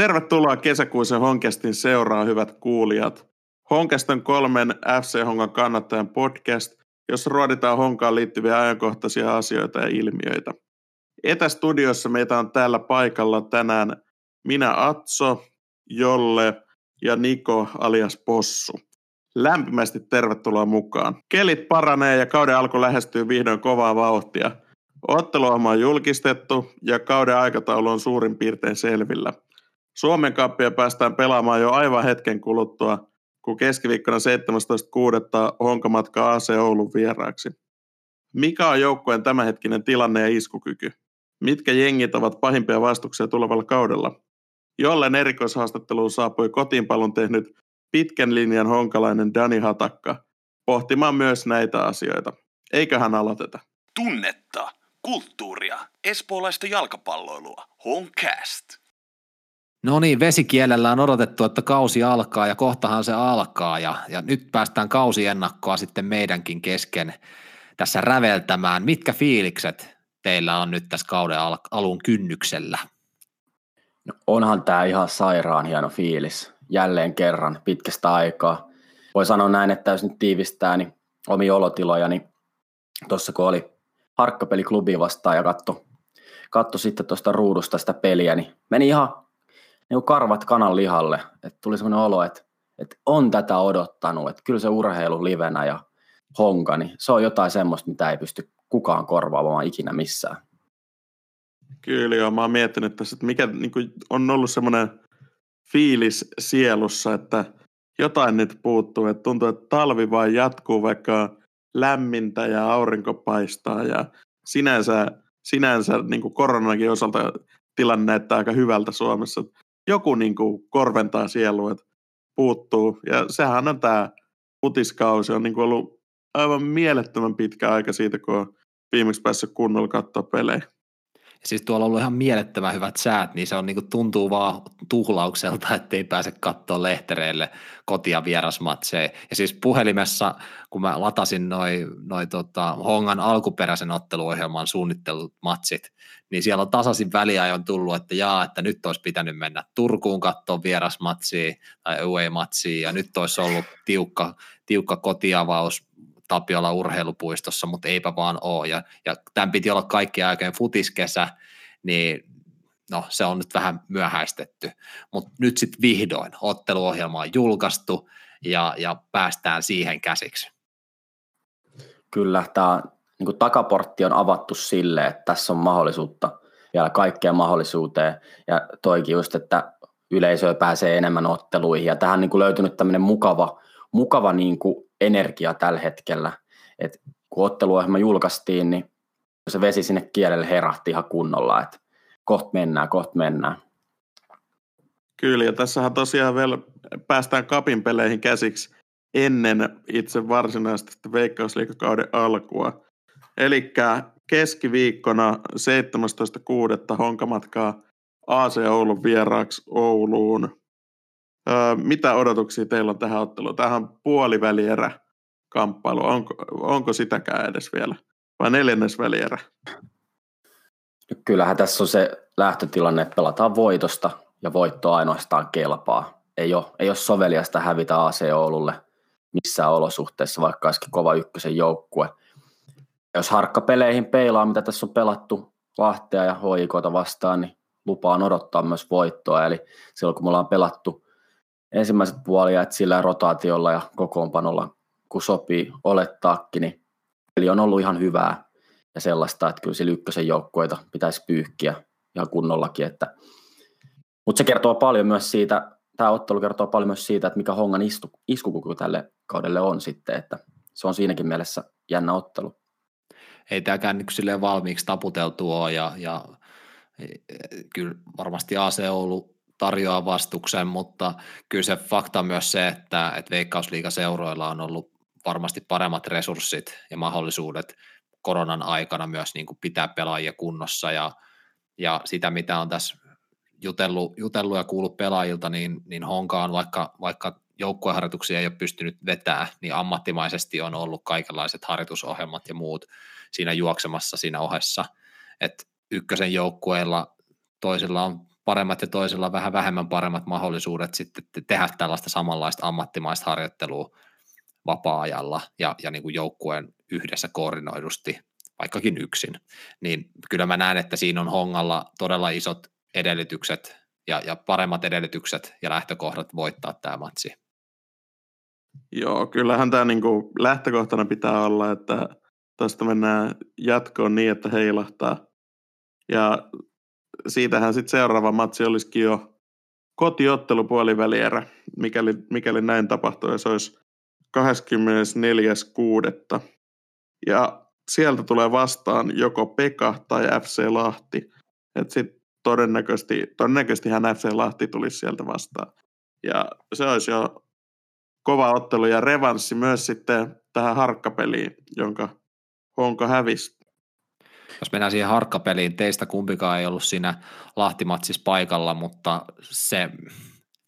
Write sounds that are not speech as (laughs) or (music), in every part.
Tervetuloa kesäkuisen Honkestin seuraan, hyvät kuulijat. Honkest on kolmen FC Honkan kannattajan podcast, jossa ruoditaan Honkaan liittyviä ajankohtaisia asioita ja ilmiöitä. Etästudiossa meitä on täällä paikalla tänään minä Atso, Jolle ja Niko alias Possu. Lämpimästi tervetuloa mukaan. Kelit paranee ja kauden alku lähestyy vihdoin kovaa vauhtia. Otteluohjelma on julkistettu ja kauden aikataulu on suurin piirtein selvillä – Suomen kappia päästään pelaamaan jo aivan hetken kuluttua, kun keskiviikkona 17.6. Honka matkaa AC Oulun vieraaksi. Mikä on joukkueen tämänhetkinen tilanne ja iskukyky? Mitkä jengit ovat pahimpia vastuksia tulevalla kaudella? Jollen erikoishaastatteluun saapui kotiinpalun tehnyt pitkän linjan honkalainen Dani Hatakka pohtimaan myös näitä asioita. Eiköhän aloiteta. Tunnetta, kulttuuria, espoolaista jalkapalloilua, Honcast. No niin, vesikielellä on odotettu, että kausi alkaa ja kohtahan se alkaa ja, ja nyt päästään kausiennakkoa sitten meidänkin kesken tässä räveltämään. Mitkä fiilikset teillä on nyt tässä kauden al- alun kynnyksellä? No onhan tämä ihan sairaan hieno fiilis. Jälleen kerran pitkästä aikaa. Voi sanoa näin, että jos nyt tiivistää niin omi olotiloja, niin tuossa kun oli harkkapeli klubi vastaan ja katto, katto sitten tuosta ruudusta sitä peliä, niin meni ihan niin karvat kanan lihalle. Että tuli sellainen olo, että, että on tätä odottanut, että kyllä se urheilu livenä ja honka, niin se on jotain semmoista, mitä ei pysty kukaan korvaamaan ikinä missään. Kyllä joo, mä oon miettinyt tässä, että mikä niin kuin on ollut semmoinen fiilis sielussa, että jotain nyt puuttuu, että tuntuu, että talvi vain jatkuu, vaikka lämmintä ja aurinko paistaa ja sinänsä, sinänsä niin kuin koronakin osalta tilanne näyttää aika hyvältä Suomessa joku niin kuin korventaa sielu, että puuttuu. Ja sehän on tämä futiskausi on niin kuin ollut aivan mielettömän pitkä aika siitä, kun on viimeksi päässyt kunnolla katsoa pelejä. Ja siis tuolla on ollut ihan mielettömän hyvät säät, niin se on niinku tuntuu vaan tuhlaukselta, (laughs) ettei pääse katsoa lehtereille kotia vierasmatseja. Ja siis puhelimessa, kun mä latasin noin noi tota, Hongan alkuperäisen otteluohjelman suunnittelut matsit, niin siellä on tasaisin väliajon tullut, että jaa, että nyt olisi pitänyt mennä Turkuun katsoa vierasmatsia tai away-matsia, ja nyt olisi ollut tiukka, tiukka kotiavaus Tapiola urheilupuistossa, mutta eipä vaan ole. Ja, ja tämän piti olla kaikki aikojen futiskesä, niin no se on nyt vähän myöhäistetty. Mutta nyt sitten vihdoin otteluohjelma on julkaistu ja, ja päästään siihen käsiksi. Kyllä, tämä niin takaportti on avattu sille, että tässä on mahdollisuutta vielä kaikkeen mahdollisuuteen. Ja toikin just, että yleisöä pääsee enemmän otteluihin. Ja tähän on niin löytynyt tämmöinen mukava, mukava niin kuin energia tällä hetkellä. Et kun otteluohjelma julkaistiin, niin se vesi sinne kielelle herahti ihan kunnolla, että koht mennään, koht mennään. Kyllä, ja tässähän tosiaan vielä päästään kapin peleihin käsiksi ennen itse varsinaista veikkausliikakauden alkua. Eli keskiviikkona 17.6. honkamatkaa AC Oulun vieraaksi Ouluun. Mitä odotuksia teillä on tähän otteluun? Tähän on puolivälierä kamppailu. Onko, onko sitäkään edes vielä? Vai neljännesvälierä? Kyllähän tässä on se lähtötilanne, että pelataan voitosta ja voitto ainoastaan kelpaa. Ei ole, ei ole soveliasta hävitä AC Oululle missään olosuhteessa, vaikka olisikin kova ykkösen joukkue. Jos harkkapeleihin peilaa, mitä tässä on pelattu Lahtea ja hoikoita vastaan, niin lupaan odottaa myös voittoa. Eli silloin kun me ollaan pelattu ensimmäiset puolijat sillä rotaatiolla ja kokoonpanolla, kun sopii olettaakin, niin peli on ollut ihan hyvää ja sellaista, että kyllä sillä ykkösen joukkoita pitäisi pyyhkiä ihan kunnollakin. Että... Mutta se kertoo paljon myös siitä, tämä ottelu kertoo paljon myös siitä, että mikä Hongan istu, iskukyky tälle kaudelle on sitten, että se on siinäkin mielessä jännä ottelu. Ei tämäkään niin valmiiksi taputeltu ole ja, ja e, e, kyllä varmasti AC Oulu tarjoaa vastuksen, mutta kyllä se fakta on myös se, että, että Veikkausliigaseuroilla on ollut varmasti paremmat resurssit ja mahdollisuudet koronan aikana myös niin kuin pitää pelaajia kunnossa. Ja, ja sitä, mitä on tässä jutellut, jutellut ja kuullut pelaajilta, niin, niin Honkaan vaikka, vaikka joukkueharjoituksia ei ole pystynyt vetämään, niin ammattimaisesti on ollut kaikenlaiset harjoitusohjelmat ja muut siinä juoksemassa siinä ohessa, että ykkösen joukkueella toisilla on paremmat ja toisilla vähän vähemmän paremmat mahdollisuudet sitten tehdä tällaista samanlaista ammattimaista harjoittelua vapaa-ajalla ja, ja niin kuin joukkueen yhdessä koordinoidusti, vaikkakin yksin, niin kyllä mä näen, että siinä on Hongalla todella isot edellytykset ja, ja paremmat edellytykset ja lähtökohdat voittaa tämä matsi. Joo, kyllähän tämä niinku lähtökohtana pitää olla, että tuosta mennään jatkoon niin, että heilahtaa. Ja siitähän sitten seuraava matsi olisikin jo kotiottelu puolivälierä, mikäli, mikäli näin tapahtuu, ja se olisi 24.6. Ja sieltä tulee vastaan joko Peka tai FC Lahti. Et sit todennäköisesti, todennäköisesti hän FC Lahti tulisi sieltä vastaan. Ja se olisi jo kova ottelu ja revanssi myös sitten tähän harkkapeliin, jonka Honka hävisi. Jos mennään siihen harkkapeliin, teistä kumpikaan ei ollut siinä Lahtimatsissa paikalla, mutta se,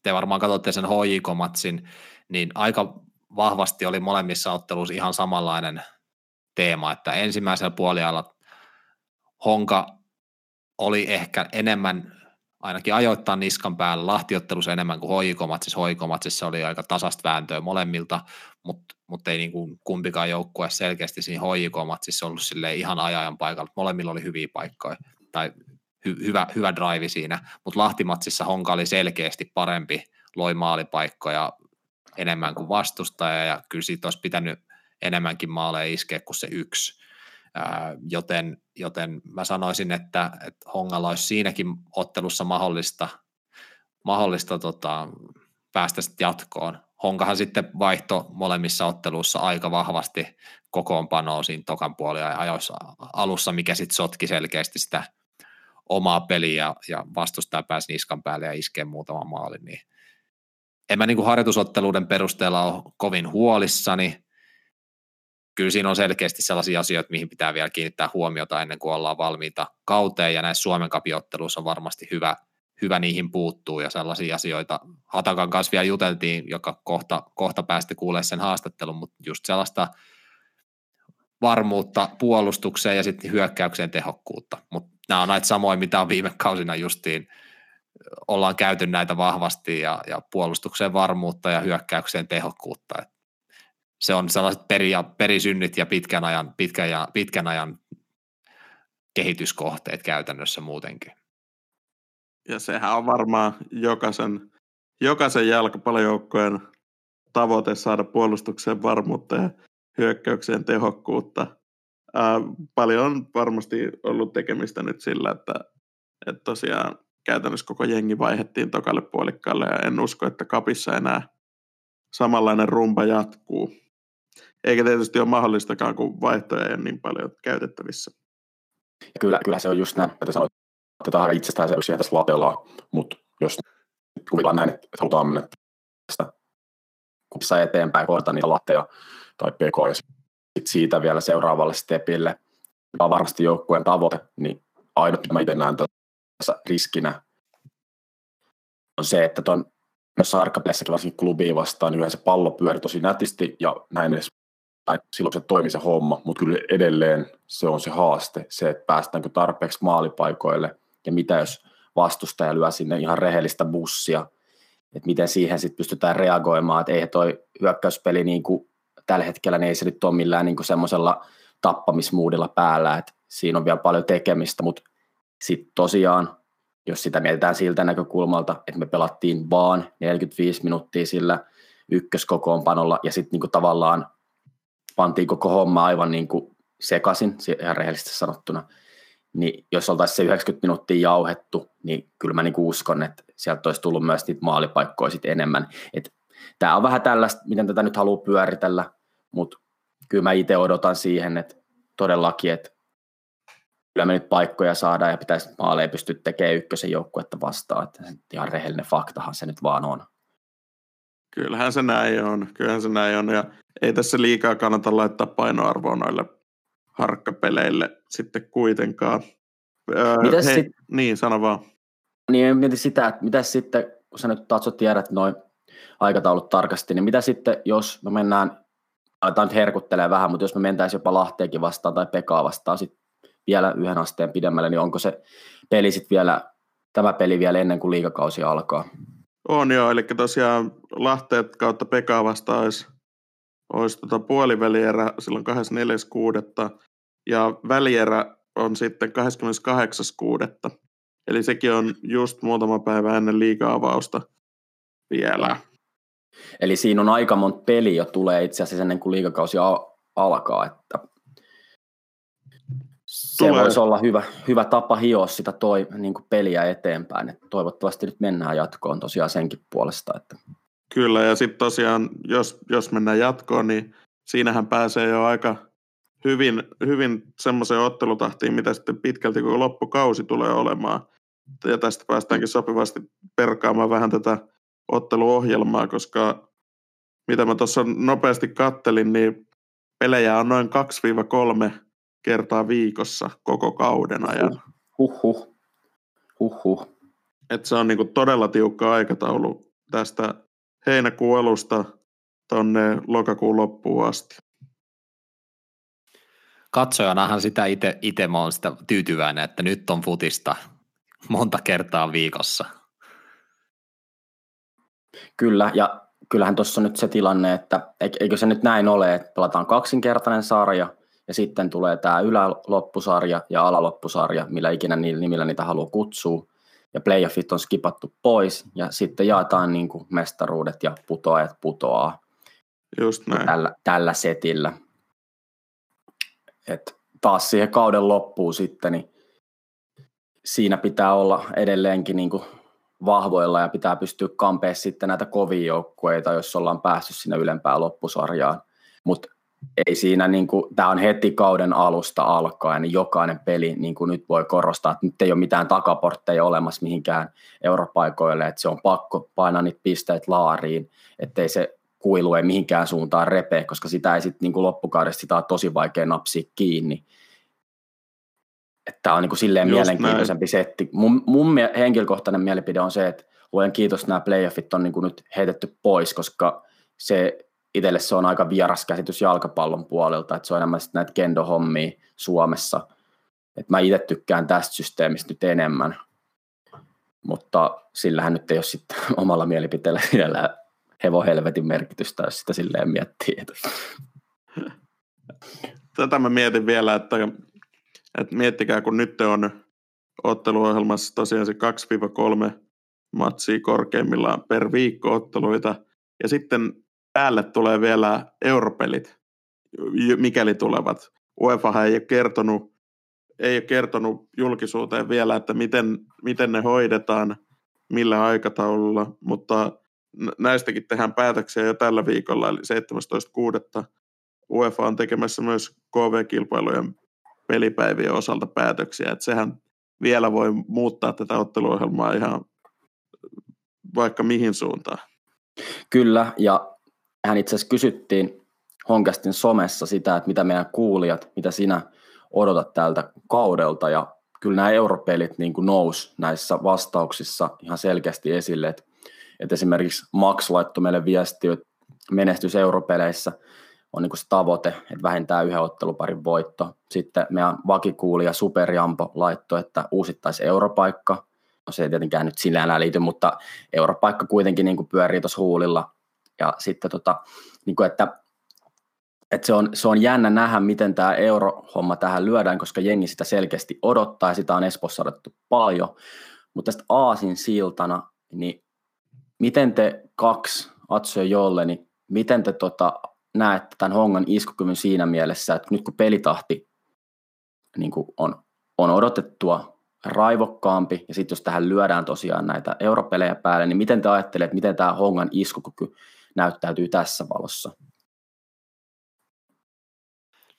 te varmaan katsotte sen HJK-matsin, niin aika vahvasti oli molemmissa otteluissa ihan samanlainen teema, että ensimmäisellä puoliajalla Honka oli ehkä enemmän ainakin ajoittaa niskan päällä lahtiottelussa enemmän kuin hoikomatsissa. Hoikomatsissa oli aika tasasta vääntöä molemmilta, mutta mut ei niin kuin kumpikaan joukkue selkeästi siinä hoikomatsissa ollut sille ihan ajajan paikalla. Molemmilla oli hyviä paikkoja tai hy, hyvä, hyvä drive siinä, mutta Lahtimatsissa Honka oli selkeästi parempi, loi maalipaikkoja enemmän kuin vastustaja ja kyllä siitä olisi pitänyt enemmänkin maaleja iskeä kuin se yksi joten, joten mä sanoisin, että, että Hongalla olisi siinäkin ottelussa mahdollista, mahdollista tota, päästä jatkoon. Honkahan sitten vaihto molemmissa otteluissa aika vahvasti kokoonpanoa siinä tokan puolella ja ajoissa alussa, mikä sitten sotki selkeästi sitä omaa peliä ja, vastustaja pääsi niskan päälle ja iskee muutaman maalin, niin en mä niin kuin harjoitusotteluiden perusteella ole kovin huolissani, kyllä siinä on selkeästi sellaisia asioita, mihin pitää vielä kiinnittää huomiota ennen kuin ollaan valmiita kauteen, ja näissä Suomen kapiotteluissa on varmasti hyvä, hyvä niihin puuttuu, ja sellaisia asioita. Hatakan kanssa vielä juteltiin, joka kohta, kohta päästi kuulemaan sen haastattelun, mutta just sellaista varmuutta puolustukseen ja sitten hyökkäykseen tehokkuutta, mutta nämä on näitä samoja, mitä on viime kausina justiin, ollaan käyty näitä vahvasti ja, ja puolustukseen varmuutta ja hyökkäykseen tehokkuutta, Et se on sellaiset peri- ja, perisynnit ja pitkän ajan, pitkän, ja, pitkän ajan kehityskohteet käytännössä muutenkin. Ja sehän on varmaan jokaisen, jokaisen jalkapallojoukkojen tavoite saada puolustukseen varmuutta ja hyökkäykseen tehokkuutta. Ää, paljon on varmasti ollut tekemistä nyt sillä, että, että tosiaan käytännössä koko jengi vaihettiin tokalle puolikkaalle ja en usko, että kapissa enää samanlainen rumpa jatkuu. Eikä tietysti ole mahdollistakaan, kun vaihtoja ei ole niin paljon käytettävissä. Kyllä, kyllä se on just näin, että sanoit, että tämä on itsestäänselvyys tässä latellaan, mutta jos kuvitellaan näin, että halutaan mennä tästä kupissa eteenpäin, kohdata niitä latteja tai pk ja sit siitä vielä seuraavalle stepille, joka on varmasti joukkueen tavoite, niin ainut, mitä mä itse näen tässä riskinä, on se, että tuon myös harkkapeleissäkin varsinkin klubiin vastaan, niin yleensä pallo pyöri tosi nätisti ja näin edes tai silloin se toimi se homma, mutta kyllä edelleen se on se haaste, se, että päästäänkö tarpeeksi maalipaikoille ja mitä jos vastustaja lyö sinne ihan rehellistä bussia, että miten siihen sitten pystytään reagoimaan, että ei toi hyökkäyspeli niin kuin tällä hetkellä, niin ei se nyt ole millään niin semmoisella tappamismuudilla päällä, että siinä on vielä paljon tekemistä, mutta sitten tosiaan, jos sitä mietitään siltä näkökulmalta, että me pelattiin vaan 45 minuuttia sillä ykköskokoonpanolla ja sitten niin tavallaan pantiin koko homma aivan niin kuin sekaisin, ihan rehellisesti sanottuna, niin jos oltaisiin se 90 minuuttia jauhettu, niin kyllä mä niin uskon, että sieltä olisi tullut myös niitä maalipaikkoja sitten enemmän. Et tämä on vähän tällaista, miten tätä nyt haluaa pyöritellä, mutta kyllä mä itse odotan siihen, että todellakin, että kyllä me nyt paikkoja saadaan ja pitäisi maaleja pystyä tekemään ykkösen joukkuetta vastaan, että ihan rehellinen faktahan se nyt vaan on. Kyllähän se näin on, kyllähän se näin on ja ei tässä liikaa kannata laittaa painoarvoa noille harkkapeleille sitten kuitenkaan. Öö, Mitäs hei, sit, niin, sano vaan. Niin, mietin sitä, että mitä sitten, kun sä nyt Tatso tiedät noin aikataulut tarkasti, niin mitä sitten, jos me mennään, aletaan nyt herkuttelee vähän, mutta jos me mentäisiin jopa Lahteekin vastaan tai Pekaa vastaan sit vielä yhden asteen pidemmälle, niin onko se peli sitten vielä tämä peli vielä ennen kuin liikakausi alkaa. On joo, eli tosiaan Lahteet kautta Pekka vasta olisi, olisi tota puolivälierä silloin 24.6. ja välierä on sitten 28.6. Eli sekin on just muutama päivä ennen liiga-avausta vielä. Eli siinä on aika monta peliä jo tulee itse asiassa ennen kuin liigakausi alkaa, että se Tulee. voisi olla hyvä, hyvä tapa hioa sitä toi, niin peliä eteenpäin. Et toivottavasti nyt mennään jatkoon tosiaan senkin puolesta. Että. Kyllä, ja sitten tosiaan, jos, jos mennään jatkoon, niin siinähän pääsee jo aika hyvin, hyvin semmoiseen ottelutahtiin, mitä sitten pitkälti kun loppukausi tulee olemaan. Ja tästä päästäänkin sopivasti perkaamaan vähän tätä otteluohjelmaa, koska mitä mä tuossa nopeasti kattelin, niin pelejä on noin 2-3 kertaa viikossa koko kauden ajan. Huhhuh. Huhhuh. Et se on niinku todella tiukka aikataulu tästä heinäkuun alusta tuonne lokakuun loppuun asti. Katsojanahan sitä itse mä oon sitä tyytyväinen, että nyt on futista monta kertaa viikossa. Kyllä, ja kyllähän tuossa on nyt se tilanne, että eikö se nyt näin ole, että pelataan kaksinkertainen sarja – ja sitten tulee tämä yläloppusarja ja alaloppusarja, millä ikinä niillä nimillä niitä haluaa kutsua. Ja playoffit on skipattu pois ja sitten jaetaan niin kuin mestaruudet ja putoajat putoaa. Just näin. Tällä, tällä setillä. Et taas siihen kauden loppuun sitten, niin siinä pitää olla edelleenkin niin kuin vahvoilla ja pitää pystyä kampea sitten näitä kovia joukkueita, jos ollaan päässyt sinne ylempään loppusarjaan. Mutta ei siinä, niin kuin, tämä on heti kauden alusta alkaen, niin jokainen peli, niin kuin nyt voi korostaa, että nyt ei ole mitään takaportteja olemassa mihinkään europaikoille, että se on pakko painaa niitä pisteet laariin, ettei se kuilu ei mihinkään suuntaan repe, koska sitä ei sitten niin loppukaudesta sitä on tosi vaikea napsia kiinni. Tämä on niin kuin silleen Just mielenkiintoisempi näin. setti. Mun, mun henkilökohtainen mielipide on se, että luen kiitos nämä playoffit on niin kuin nyt heitetty pois, koska se itselle se on aika vieras käsitys jalkapallon puolelta, että se on enemmän näitä kendo-hommia Suomessa. Et mä itse tykkään tästä systeemistä nyt enemmän, mutta sillähän nyt ei ole sitten (laughs) omalla mielipiteellä vielä hevohelvetin merkitystä, jos sitä silleen miettii. (laughs) Tätä mä mietin vielä, että, että miettikää, kun nyt on otteluohjelmassa tosiaan se 2-3 matsia korkeimmillaan per viikko otteluita, ja sitten päälle tulee vielä europelit, mikäli tulevat. UEFA ei ole kertonut, ei ole kertonut julkisuuteen vielä, että miten, miten ne hoidetaan, millä aikataululla, mutta näistäkin tehdään päätöksiä jo tällä viikolla, eli 17.6. UEFA on tekemässä myös KV-kilpailujen pelipäivien osalta päätöksiä, että sehän vielä voi muuttaa tätä otteluohjelmaa ihan vaikka mihin suuntaan. Kyllä, ja hän itse asiassa kysyttiin Honkastin somessa sitä, että mitä meidän kuulijat, mitä sinä odotat tältä kaudelta ja kyllä nämä europelit niin nousi näissä vastauksissa ihan selkeästi esille, että, että esimerkiksi Max laittoi meille viesti, että menestys europeleissä on niin kuin se tavoite, että vähentää yhden otteluparin voitto. Sitten meidän vakikuulija Superjampo laittoi, että uusittaisi europaikka. No se ei tietenkään nyt sillä liity, mutta europaikka kuitenkin niin kuin pyörii tuossa huulilla ja sitten tota, niin kuin että, että se, on, se on jännä nähdä, miten tämä eurohomma tähän lyödään, koska jengi sitä selkeästi odottaa ja sitä on Espoossa odottu paljon. Mutta tästä Aasin siltana, niin miten te kaksi, Atso ja Jolle, niin miten te tota, näette tämän hongan iskukyvyn siinä mielessä, että nyt kun pelitahti niin kuin on, on odotettua raivokkaampi, ja sitten jos tähän lyödään tosiaan näitä europelejä päälle, niin miten te ajattelette, miten tämä hongan iskukyky näyttäytyy tässä valossa?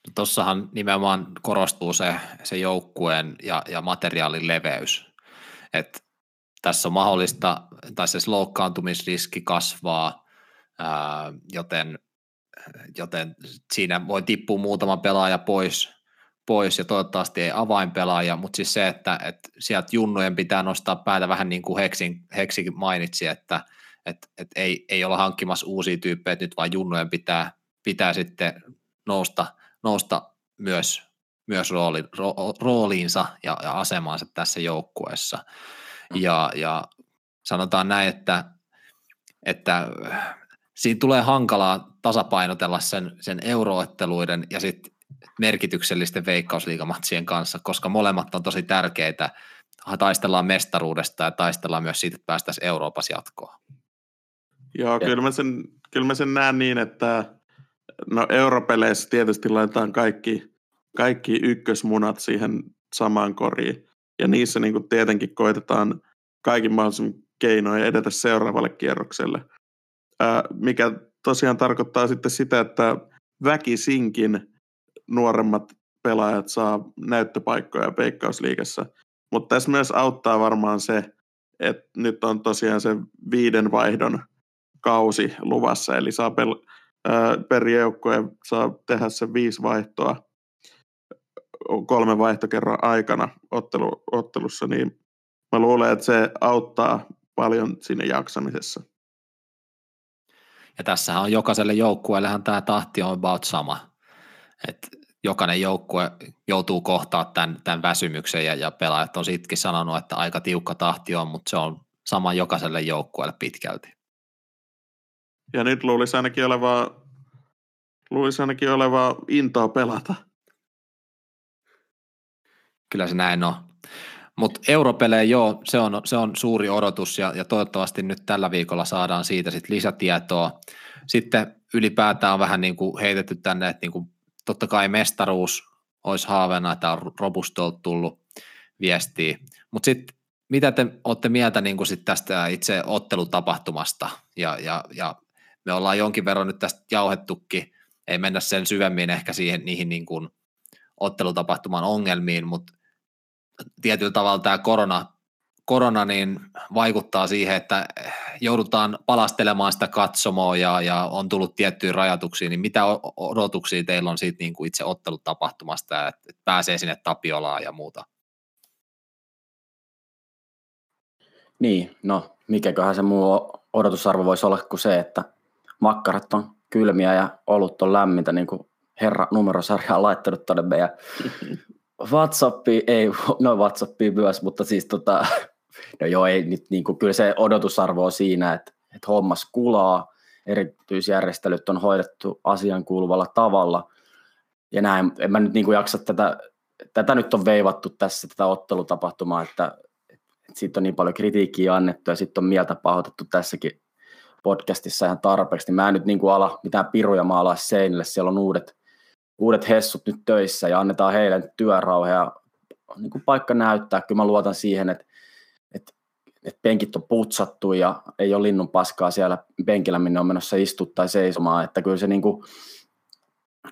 No tossahan nimenomaan korostuu se, se joukkueen ja, ja materiaalin leveys. Et tässä on mahdollista, tai se loukkaantumisriski kasvaa, ää, joten, joten siinä voi tippua muutama pelaaja pois, pois ja toivottavasti ei avainpelaaja, mutta siis se, että, että sieltä junnujen pitää nostaa päätä vähän niin kuin Heksin, Heksikin mainitsi, että että et ei, ei olla hankkimassa uusia tyyppejä, nyt vaan junnojen pitää, pitää sitten nousta, nousta myös, myös rooli, ro, rooliinsa ja, ja asemaansa tässä joukkueessa. Ja, ja sanotaan näin, että, että siinä tulee hankalaa tasapainotella sen, sen eurootteluiden ja sitten merkityksellisten veikkausliigamatsien kanssa, koska molemmat on tosi tärkeitä. Taistellaan mestaruudesta ja taistellaan myös siitä, että päästäisiin Euroopassa jatkoon. Joo, kyllä mä, sen, kyllä mä sen näen niin, että no europeleissä tietysti laitetaan kaikki, kaikki ykkösmunat siihen samaan koriin. Ja niissä niin kuin tietenkin koitetaan kaikin mahdollisin keinoin edetä seuraavalle kierrokselle. Ää, mikä tosiaan tarkoittaa sitten sitä, että väkisinkin nuoremmat pelaajat saa näyttöpaikkoja Veikkausliigassa. Mutta tässä myös auttaa varmaan se, että nyt on tosiaan se viiden vaihdon kausi luvassa, eli saa pel- per joukkue saa tehdä se viisi vaihtoa kolmen vaihtokerran aikana ottelu, ottelussa, niin mä luulen, että se auttaa paljon siinä jaksamisessa. Ja tässähän on jokaiselle joukkueellehan tämä tahti on about sama. Et jokainen joukkue joutuu kohtaa tämän, tämän väsymyksen ja, ja pelaajat on sittenkin sanonut, että aika tiukka tahti on, mutta se on sama jokaiselle joukkueelle pitkälti. Ja nyt luulisi ainakin olevaa, luulisi ainakin olevaa intoa pelata. Kyllä se näin on. Mutta europelejä, joo, se on, se on suuri odotus ja, ja toivottavasti nyt tällä viikolla saadaan siitä sit lisätietoa. Sitten ylipäätään on vähän niin kuin heitetty tänne, että niin kuin totta kai mestaruus olisi haaveena, että on Robustolta tullut viestiä. Mutta sitten mitä te olette mieltä niin kuin sit tästä itse ottelutapahtumasta ja, ja, ja me ollaan jonkin verran nyt tästä jauhettukin, ei mennä sen syvemmin ehkä siihen niihin niin kuin ottelutapahtuman ongelmiin, mutta tietyllä tavalla tämä korona, korona niin vaikuttaa siihen, että joudutaan palastelemaan sitä katsomoa ja, ja on tullut tiettyjä rajatuksia, niin mitä odotuksia teillä on siitä niin kuin itse ottelutapahtumasta, että pääsee sinne Tapiolaan ja muuta? Niin, no mikäköhän se muu odotusarvo voisi olla kuin se, että makkarat on kylmiä ja olut on lämmintä, niin kuin herra numerosarja on laittanut tuonne meidän (laughs) WhatsAppiin, ei, no WhatsAppiin myös, mutta siis tota, (laughs) no joo, ei nyt niin kuin, kyllä se odotusarvo on siinä, että, että hommas kulaa, erityisjärjestelyt on hoidettu asian kuuluvalla tavalla, ja näin, en mä nyt niin kuin jaksa tätä, tätä nyt on veivattu tässä, tätä ottelutapahtumaa, että, että siitä on niin paljon kritiikkiä annettu, ja sitten on mieltä pahoitettu tässäkin podcastissa ihan tarpeeksi, niin mä en nyt niin kuin ala mitään piruja maalaa seinille, siellä on uudet, uudet hessut nyt töissä ja annetaan heille työrauha ja niin kuin paikka näyttää. Kyllä mä luotan siihen, että, että, että penkit on putsattu ja ei ole linnun paskaa siellä penkillä, minne on menossa istua tai seisomaan. Että kyllä se niin kuin,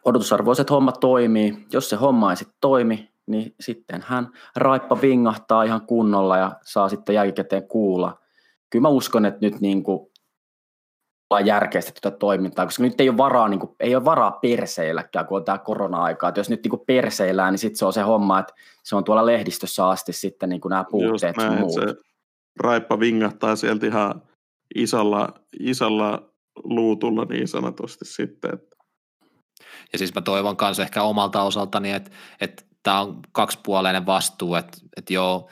odotusarvo että homma toimii. Jos se homma ei sitten toimi, niin sitten hän raippa vingahtaa ihan kunnolla ja saa sitten jälkikäteen kuulla. Kyllä mä uskon, että nyt niin kuin ollaan järkeistetty tätä toimintaa, koska nyt ei ole varaa, niin kuin, ei ole varaa perseilläkään, kun on tämä korona-aika. Että jos nyt niin kuin perseillään, niin sitten se on se homma, että se on tuolla lehdistössä asti sitten niin kuin nämä puutteet näin, muut. Se raippa vingahtaa sieltä ihan isolla, isolla luutulla niin sanotusti sitten. Että. Ja siis mä toivon kanssa ehkä omalta osaltani, että, että tämä on kaksipuoleinen vastuu, että, että joo,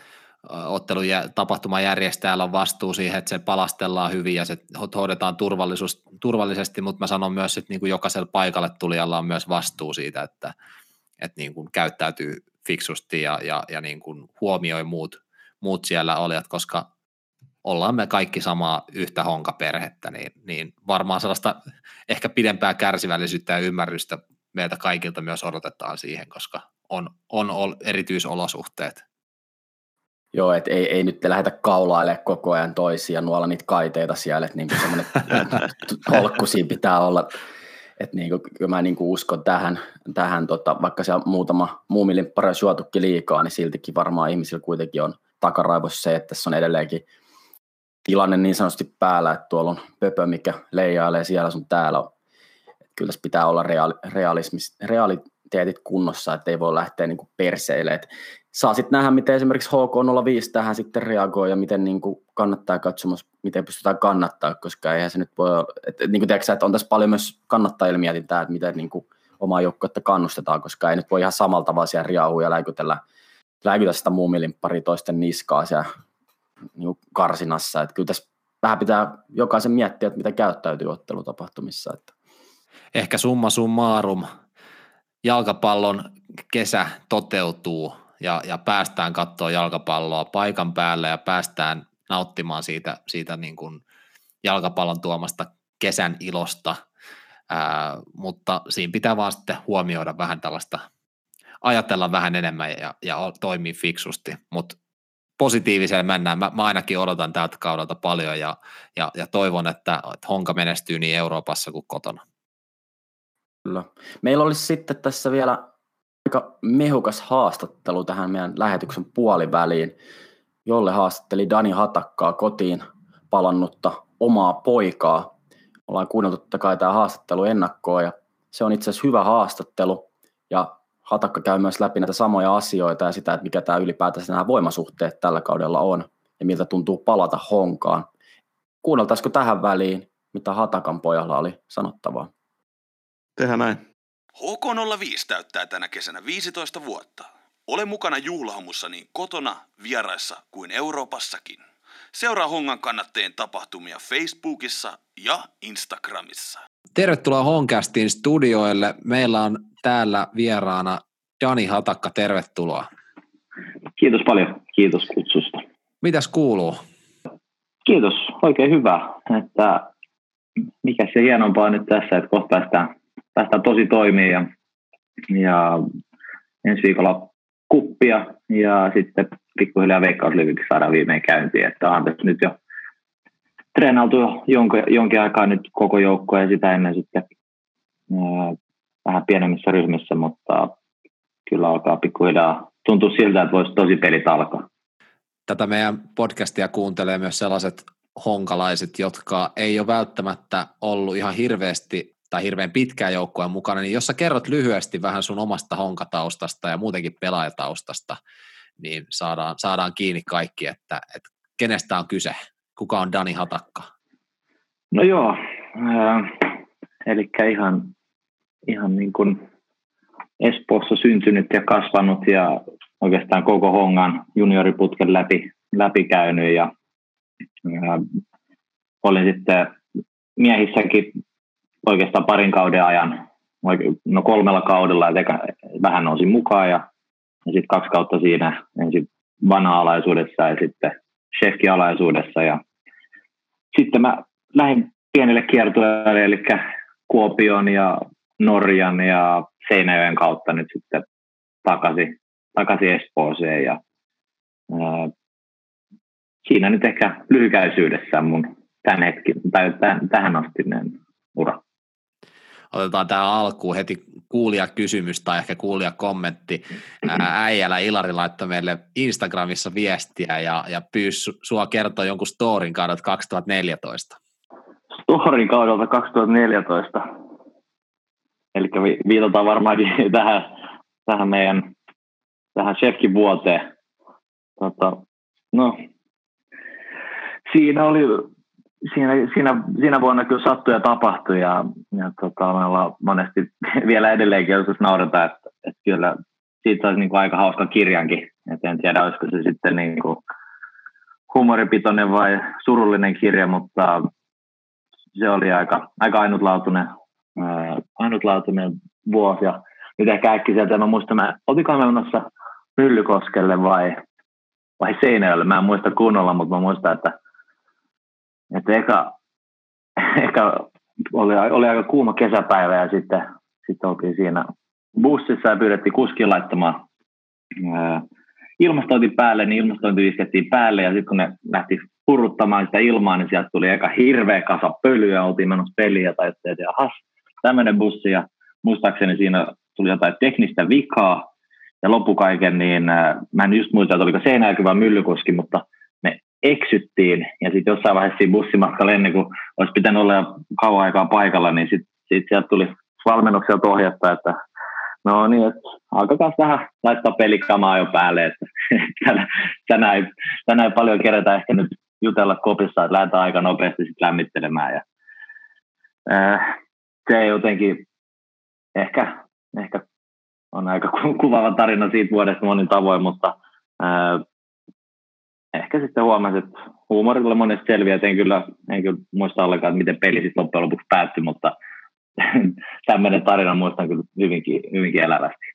ottelun tapahtuman järjestäjällä on vastuu siihen, että se palastellaan hyvin ja se hoidetaan turvallisuus, turvallisesti, mutta mä sanon myös, että niin kuin jokaisella paikalle tulijalla on myös vastuu siitä, että, että niin kuin käyttäytyy fiksusti ja, ja, ja niin kuin huomioi muut, muut siellä olijat, koska ollaan me kaikki samaa yhtä honkaperhettä, niin, niin varmaan sellaista ehkä pidempää kärsivällisyyttä ja ymmärrystä meiltä kaikilta myös odotetaan siihen, koska on, on erityisolosuhteet. Joo, että ei, ei nyt lähdetä kaulaille koko ajan toisia nuolla niitä kaiteita siellä, että niinku semmoinen holkku siinä pitää olla. Että niinku, kyllä mä niinku uskon tähän, tähän tota, vaikka siellä muutama muumilimppari on syötukin liikaa, niin siltikin varmaan ihmisillä kuitenkin on takaraivossa se, että tässä on edelleenkin tilanne niin sanotusti päällä, että tuolla on pöpö, mikä leijailee siellä sun täällä. Että kyllä tässä pitää olla reaali, realismis, realiteetit kunnossa, että ei voi lähteä niin perseilemään saa sitten nähdä, miten esimerkiksi HK05 tähän sitten reagoi ja miten niin kuin kannattaa katsomus, miten pystytään kannattaa, koska eihän se nyt voi olla, että, niin kuin tiedätkö, että on tässä paljon myös kannattajille mietintää, että miten niin kuin omaa joukkuetta kannustetaan, koska ei nyt voi ihan samalla tavalla siellä riahuja läikytellä, läikytellä sitä muumilimppari toisten niskaa siellä niin karsinassa. Että kyllä tässä vähän pitää jokaisen miettiä, että mitä käyttäytyy ottelutapahtumissa. Että. Ehkä summa summarum, jalkapallon kesä toteutuu ja, ja päästään katsoa jalkapalloa paikan päälle ja päästään nauttimaan siitä, siitä niin kuin jalkapallon tuomasta kesän ilosta, Ää, mutta siinä pitää vaan sitten huomioida vähän tällaista, ajatella vähän enemmän ja, ja toimia fiksusti, mutta positiiviseen mennään. Mä, mä ainakin odotan tältä kaudelta paljon ja, ja, ja toivon, että, että Honka menestyy niin Euroopassa kuin kotona. Kyllä. Meillä olisi sitten tässä vielä aika mehukas haastattelu tähän meidän lähetyksen puoliväliin, jolle haastatteli Dani Hatakkaa kotiin palannutta omaa poikaa. Ollaan kuunneltu totta kai tämä haastattelu ennakkoon ja se on itse asiassa hyvä haastattelu ja Hatakka käy myös läpi näitä samoja asioita ja sitä, että mikä tämä ylipäätänsä nämä voimasuhteet tällä kaudella on ja miltä tuntuu palata honkaan. Kuunneltaisiko tähän väliin, mitä Hatakan pojalla oli sanottavaa? Tehdään näin. HK05 täyttää tänä kesänä 15 vuotta. Ole mukana juhlahamussa niin kotona, vieraissa kuin Euroopassakin. Seuraa Hongan kannatteen tapahtumia Facebookissa ja Instagramissa. Tervetuloa Honkastin studioille. Meillä on täällä vieraana Dani Hatakka, tervetuloa. Kiitos paljon, kiitos kutsusta. Mitäs kuuluu? Kiitos, oikein hyvä. Että mikä se hienompaa nyt tässä, että kohta päästään, päästään tosi toimiin ja, ja ensi viikolla kuppia ja sitten pikkuhiljaa veikkauslivikin saadaan viimein käyntiin. Että on tässä nyt jo treenautu jo jonkin, jonkin aikaa nyt koko joukko ja sitä ennen sitten ää, vähän pienemmissä ryhmissä, mutta kyllä alkaa pikkuhiljaa tuntua siltä, että voisi tosi pelit alkaa. Tätä meidän podcastia kuuntelee myös sellaiset honkalaiset, jotka ei ole välttämättä ollut ihan hirveästi tai hirveän pitkään joukkueen mukana, niin jos sä kerrot lyhyesti vähän sun omasta honkataustasta ja muutenkin pelaajataustasta, niin saadaan, saadaan kiinni kaikki, että, että kenestä on kyse, kuka on Dani Hatakka? No joo, eli ihan, ihan niin kuin Espoossa syntynyt ja kasvanut ja oikeastaan koko Hongan junioriputken läpi, läpi käynyt ja äh, olin sitten miehissäkin oikeastaan parin kauden ajan, no kolmella kaudella, että vähän nousin mukaan ja, ja sitten kaksi kautta siinä ensin vana-alaisuudessa ja sitten chefki-alaisuudessa ja sitten mä lähdin pienelle kiertueelle, eli Kuopion ja Norjan ja Seinäjoen kautta nyt sitten takaisin, takaisin Espooseen ja ää, siinä nyt ehkä lyhykäisyydessä mun tämän hetki, tai tämän, tähän astinen ura. Otetaan tämä alkuun heti kuulia kysymys tai ehkä kuulia kommentti. Äijälä Ilari laittoi meille Instagramissa viestiä ja, ja pyysi sua kertoa jonkun storin kaudelta 2014. Storin kaudelta 2014. Eli viitataan varmaankin (laughs) tähän, tähän meidän tähän Chefkin vuoteen. Tota, no, siinä oli siinä, siinä, siinä vuonna kyllä sattui ja tapahtui ja, ja tota, me ollaan monesti (laughs) vielä edelleenkin joskus naurata, että, että kyllä siitä olisi niin kuin aika hauska kirjankin. Et en tiedä, olisiko se sitten niin kuin humoripitoinen vai surullinen kirja, mutta se oli aika, aika ainutlaatuinen, ää, ainutlaatuinen vuosi. Ja nyt ehkä äkkiseltä, mä muistan, mä otinko menossa Myllykoskelle vai, vai Seinäjölle, mä en muista kunnolla, mutta mä muistan, että että eka, eka oli, oli aika kuuma kesäpäivä ja sitten, sitten oltiin siinä bussissa ja pyydettiin kuskin laittamaan ää, ilmastointi päälle, niin ilmastointi iskettiin päälle ja sitten kun ne lähti purruttamaan sitä ilmaa, niin sieltä tuli aika hirveä kasa pölyä, oltiin menossa peliä tai että ahas, tämmöinen bussi ja muistaakseni siinä tuli jotain teknistä vikaa ja loppukaiken, niin äh, mä en just muista, että oliko Seinäjäkö vai Myllykoski, mutta eksyttiin. Ja sitten jossain vaiheessa siinä bussimatkalla ennen kuin olisi pitänyt olla kauan aikaa paikalla, niin sitten sit sieltä tuli valmennukselta ohjetta, että no niin, että alkakaa vähän laittaa pelikamaa jo päälle, että (laughs) tänään, tänään, ei, tänään ei paljon kerätä ehkä nyt jutella kopissa, että lähdetään aika nopeasti sitten lämmittelemään. Ja äh, se jotenkin ehkä, ehkä on aika kuvaava tarina siitä vuodesta monin tavoin, mutta äh, ehkä sitten huomasin, että huumorilla monesti selviää, että en kyllä, en kyllä muista ollenkaan, miten peli sitten loppujen lopuksi päättyi, mutta (laughs) tämmöinen tarina muistan kyllä hyvinkin, hyvinkin elävästi.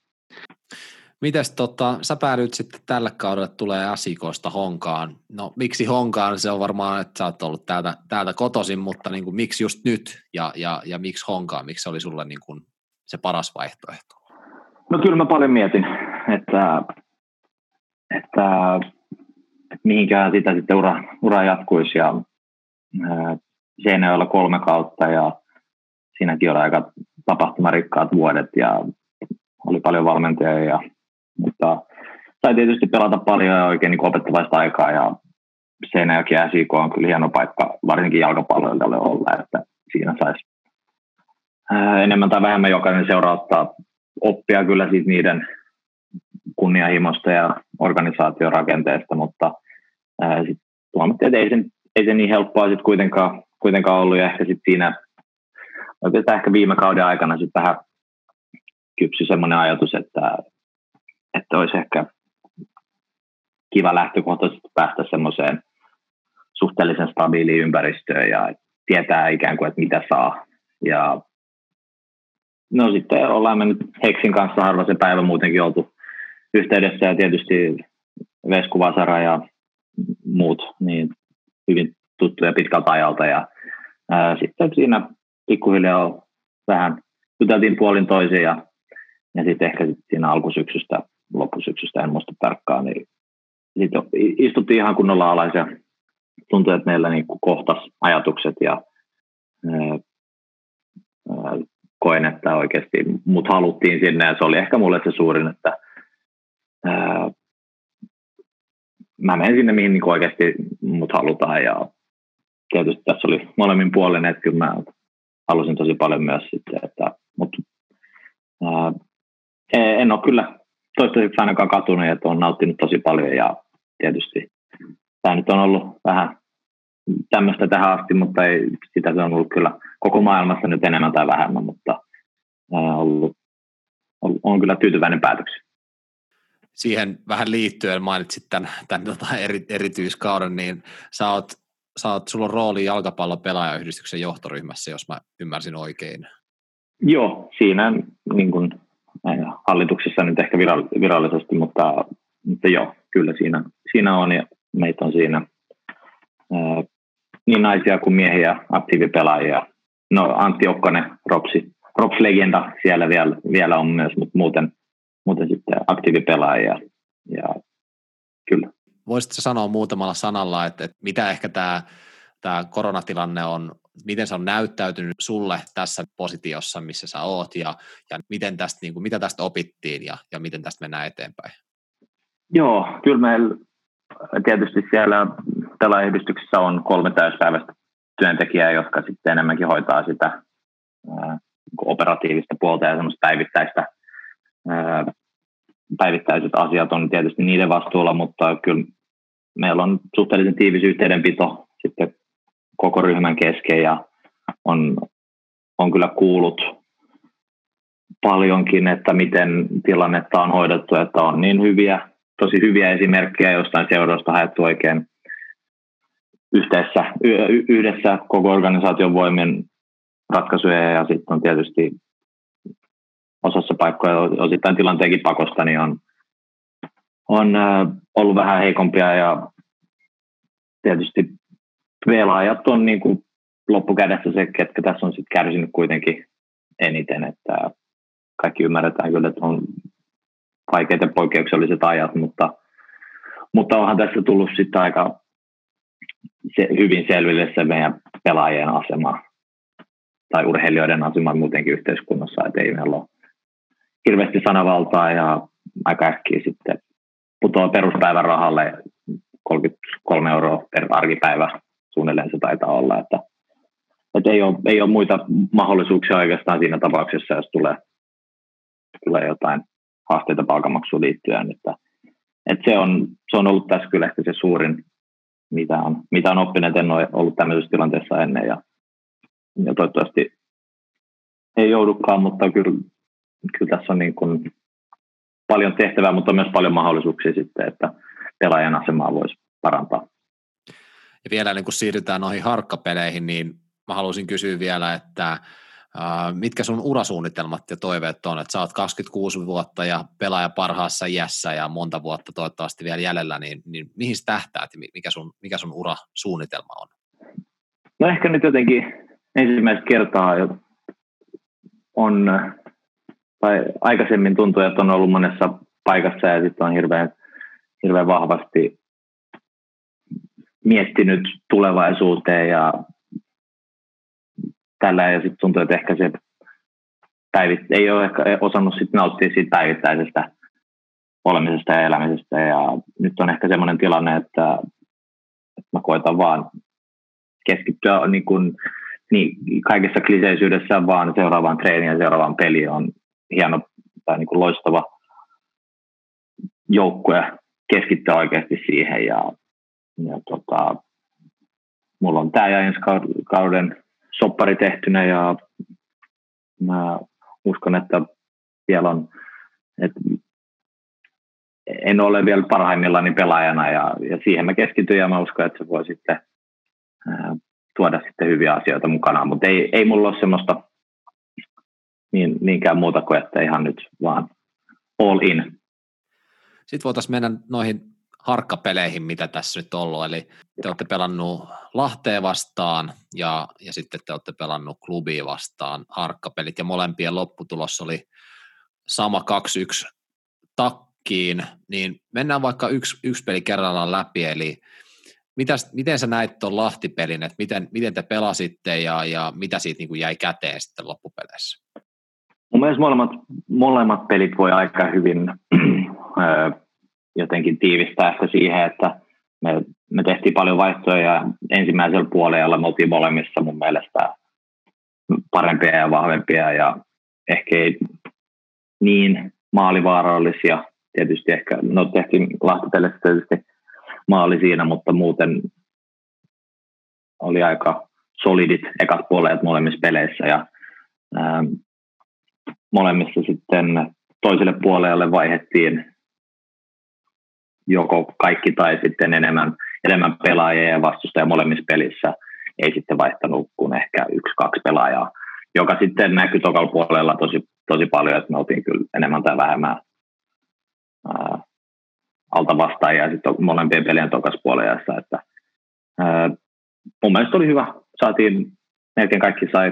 Mites tota, sä päädyit sitten tällä kaudella tulee Asikosta Honkaan. No miksi Honkaan? Se on varmaan, että sä oot ollut täältä, täältä kotoisin, mutta niin kuin, miksi just nyt ja, ja, ja miksi Honkaan? Miksi se oli sulle niin kuin se paras vaihtoehto? No kyllä mä paljon mietin, että, että mihinkään sitä sitten ura, ura jatkuisi ja Seinäjoella kolme kautta ja siinäkin oli aika tapahtumarikkaat vuodet ja oli paljon valmentajia ja mutta sai tietysti pelata paljon ja oikein niin opettavaista aikaa ja Seinäjoki SIK on kyllä hieno paikka, varsinkin jalkapalloille olla, että siinä saisi enemmän tai vähemmän jokainen seura ottaa oppia kyllä siitä niiden kunnianhimosta ja organisaation rakenteesta, mutta sitten huomattiin, että ei se, ei se niin helppoa sitten kuitenkaan, kuitenkaan ollut ja ehkä sitten siinä oikeastaan ehkä viime kauden aikana sitten vähän kypsy semmoinen ajatus, että että olisi ehkä kiva lähtökohtaisesti päästä semmoiseen suhteellisen stabiiliin ympäristöön ja tietää ikään kuin, että mitä saa. Ja no sitten ollaan mennyt Heksin kanssa harva se päivä muutenkin oltu yhteydessä ja tietysti Vesku Vasara ja muut niin hyvin tuttuja pitkältä ajalta ja ää, sitten siinä pikkuhiljaa vähän juteltiin puolin toisin ja, ja sitten ehkä sit siinä alkusyksystä loppusyksystä, en muista tarkkaan, niin sitten istuttiin ihan kunnolla alas ja tuntui, että meillä niin kohtas ajatukset ja ää, koen, että oikeasti mut haluttiin sinne ja se oli ehkä mulle se suurin, että ää, mä menen sinne, mihin niin oikeasti mut halutaan ja tietysti tässä oli molemmin puolen, että kyllä mä halusin tosi paljon myös sitten, että, mutta ää, en ole kyllä toistaiseksi ainakaan katunut, että on nauttinut tosi paljon ja tietysti tämä nyt on ollut vähän tämmöistä tähän asti, mutta ei, sitä se on ollut kyllä koko maailmassa nyt enemmän tai vähemmän, mutta on, ollut, on, on kyllä tyytyväinen päätöksiä. Siihen vähän liittyen mainitsit tämän, tämän tota eri, erityiskauden, niin sä oot, sä oot, sulla on rooli jalkapallopelaajayhdistyksen johtoryhmässä, jos mä ymmärsin oikein. Joo, siinä niin kuin hallituksessa nyt ehkä virallisesti, mutta, mutta joo, kyllä siinä, siinä on ja meitä on siinä ää, niin naisia kuin miehiä, aktiivipelaajia. No Antti Okkonen, Ropsi, Rops-legenda siellä vielä, vielä on myös, mutta muuten, muuten sitten aktiivipelaajia ja kyllä. Voisitko sanoa muutamalla sanalla, että, että mitä ehkä tämä, tämä koronatilanne on miten se on näyttäytynyt sulle tässä positiossa, missä sä oot, ja, ja miten tästä, niin kuin, mitä tästä opittiin, ja, ja miten tästä mennään eteenpäin? Joo, kyllä meillä tietysti siellä pelaajayhdistyksessä on kolme täyspäiväistä työntekijää, jotka sitten enemmänkin hoitaa sitä ää, operatiivista puolta ja semmoista päivittäistä, päivittäiset asiat on tietysti niiden vastuulla, mutta kyllä meillä on suhteellisen tiivis yhteydenpito sitten koko ryhmän kesken ja on, on kyllä kuullut paljonkin, että miten tilannetta on hoidettu, että on niin hyviä, tosi hyviä esimerkkejä jostain seurausta haettu oikein yhdessä koko organisaation voimien ratkaisuja ja sitten on tietysti osassa paikkoja osittain tilanteenkin pakosta, niin on, on ollut vähän heikompia ja tietysti pelaajat on niin kuin loppukädessä se, ketkä tässä on sitten kärsinyt kuitenkin eniten, että kaikki ymmärretään kyllä, että on vaikeat ja poikkeukselliset ajat, mutta, mutta onhan tässä tullut sitten aika se, hyvin selville se meidän pelaajien asema tai urheilijoiden asema muutenkin yhteiskunnassa, että ei meillä ole hirveästi sanavaltaa ja aika äkkiä sitten putoaa peruspäivärahalle 33 euroa per arkipäivä suunnilleen se taitaa olla, että, että ei, ole, ei ole muita mahdollisuuksia oikeastaan siinä tapauksessa, jos tulee, tulee jotain haasteita palkanmaksuun liittyen. Että, että se, on, se on ollut tässä kyllä ehkä se suurin, mitä on, mitä on oppinut, en ole ollut tämmöisessä tilanteessa ennen ja, ja toivottavasti ei joudukaan, mutta kyllä, kyllä tässä on niin kuin paljon tehtävää, mutta myös paljon mahdollisuuksia sitten, että pelaajan asemaa voisi parantaa. Ja vielä niin kun siirrytään noihin harkkapeleihin, niin mä haluaisin kysyä vielä, että mitkä sun urasuunnitelmat ja toiveet on, että sä oot 26 vuotta ja pelaaja parhaassa iässä ja monta vuotta toivottavasti vielä jäljellä, niin, niin mihin sä tähtäät ja mikä sun, mikä sun urasuunnitelma on? No ehkä nyt jotenkin ensimmäistä kertaa on, tai aikaisemmin tuntuu, että on ollut monessa paikassa ja sitten on hirveän, hirveän vahvasti miettinyt tulevaisuuteen ja tällä ja sitten tuntuu, että ehkä se päivit, ei ole ehkä osannut sit nauttia siitä päivittäisestä olemisesta ja elämisestä ja nyt on ehkä semmoinen tilanne, että, että mä koitan vaan keskittyä niin kuin, niin kaikessa kliseisyydessä vaan seuraavaan treeniin ja seuraavaan peliin on hieno tai niin kuin loistava joukkue keskittyä oikeasti siihen ja, ja tota, mulla on tämä ja ensi kauden soppari tehtynä ja mä uskon, että vielä on, että en ole vielä parhaimmillani pelaajana ja, ja siihen mä keskityn ja mä uskon, että se voi sitten ää, tuoda sitten hyviä asioita mukanaan, mutta ei, ei mulla ole semmoista niin, niinkään muuta kuin, että ihan nyt vaan all in. Sitten voitaisiin mennä noihin harkkapeleihin, mitä tässä nyt on ollut. Eli te olette pelannut Lahteen vastaan ja, ja sitten te olette pelannut klubiin vastaan harkkapelit ja molempien lopputulos oli sama 2-1 takkiin, niin mennään vaikka yksi, yksi peli kerrallaan läpi, eli mitäs, miten sä näit tuon Lahtipelin, että miten, miten te pelasitte ja, ja mitä siitä niin kuin jäi käteen sitten loppupeleissä? Mun mielestä molemmat, molemmat pelit voi aika hyvin (clears throat) jotenkin tiivistää ehkä siihen, että me, me tehtiin paljon vaihtoja ensimmäisellä puolella me oltiin molemmissa mun mielestä parempia ja vahvempia ja ehkä ei niin maalivaarallisia. Tietysti ehkä, no tehtiin Lahtipelissä tietysti maali siinä, mutta muuten oli aika solidit ekat puolet molemmissa peleissä ja ää, molemmissa sitten toiselle puolelle vaihettiin joko kaikki tai sitten enemmän, enemmän pelaajia ja vastustaja molemmissa pelissä ei sitten vaihtanut kuin ehkä yksi, kaksi pelaajaa, joka sitten näkyi tokalla puolella tosi, tosi paljon, että me oltiin kyllä enemmän tai vähemmän ää, alta vastaajia sitten molempien pelien tokas puolella, että ää, mun mielestä oli hyvä. Saatiin, melkein kaikki sai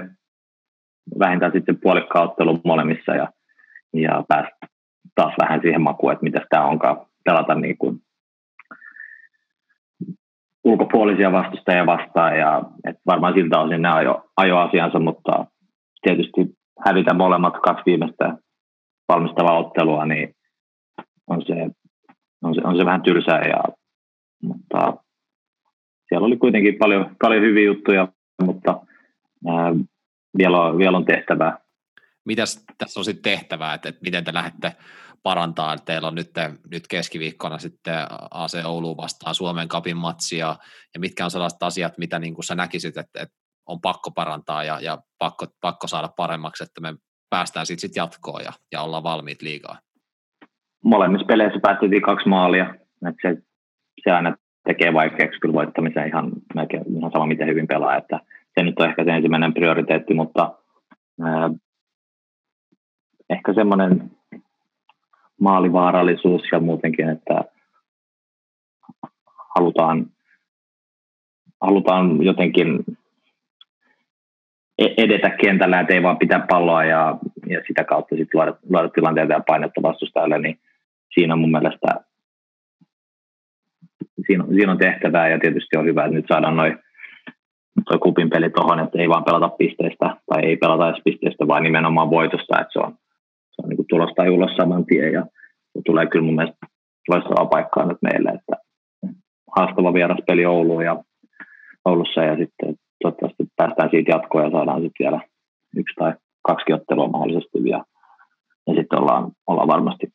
vähintään sitten puolikkaan molemmissa ja, ja pääsi taas vähän siihen makuun, että mitä tämä onkaan pelata niin kuin ulkopuolisia vastustajia vastaan ja et varmaan siltä osin ne ajo, ajo asiansa, mutta tietysti hävitä molemmat kaksi viimeistä valmistavaa ottelua, niin on se, on se, on se vähän tylsää, ja, mutta siellä oli kuitenkin paljon, paljon hyviä juttuja, mutta ää, vielä, on, vielä on tehtävää. Mitäs tässä on sitten tehtävää, että, että miten te lähdette parantaa. Teillä on nyt, nyt keskiviikkona sitten AC Oulu vastaan Suomen kapin matsia, ja mitkä on sellaiset asiat, mitä niin kuin sä näkisit, että, että on pakko parantaa ja, ja pakko, pakko saada paremmaksi, että me päästään sitten sit jatkoon ja, ja ollaan valmiit liikaa. Molemmissa peleissä päästettiin kaksi maalia, että se, se aina tekee vaikeaksi kyllä voittamisen ihan, ihan sama miten hyvin pelaa, että se nyt on ehkä se ensimmäinen prioriteetti, mutta ää, ehkä semmoinen maalivaarallisuus ja muutenkin, että halutaan, halutaan jotenkin e-, edetä kentällä, että ei vaan pitää palloa ja, ja sitä kautta sitten luoda, luoda tilanteita ja painetta vastustajalle, niin siinä on mun mielestä siinä, siinä on tehtävää ja tietysti on hyvä, että nyt saadaan noin toi kupin peli tuohon, että ei vaan pelata pisteistä tai ei pelata edes pisteistä, vaan nimenomaan voitosta, että se on se on niin tulosta tai ulos saman tien ja se tulee kyllä mun mielestä loistavaa paikkaa nyt meille, että haastava vieraspeli Ouluun ja Oulussa ja sitten toivottavasti päästään siitä jatkoon ja saadaan sitten vielä yksi tai kaksi ottelua mahdollisesti ja, ja sitten ollaan, ollaan varmasti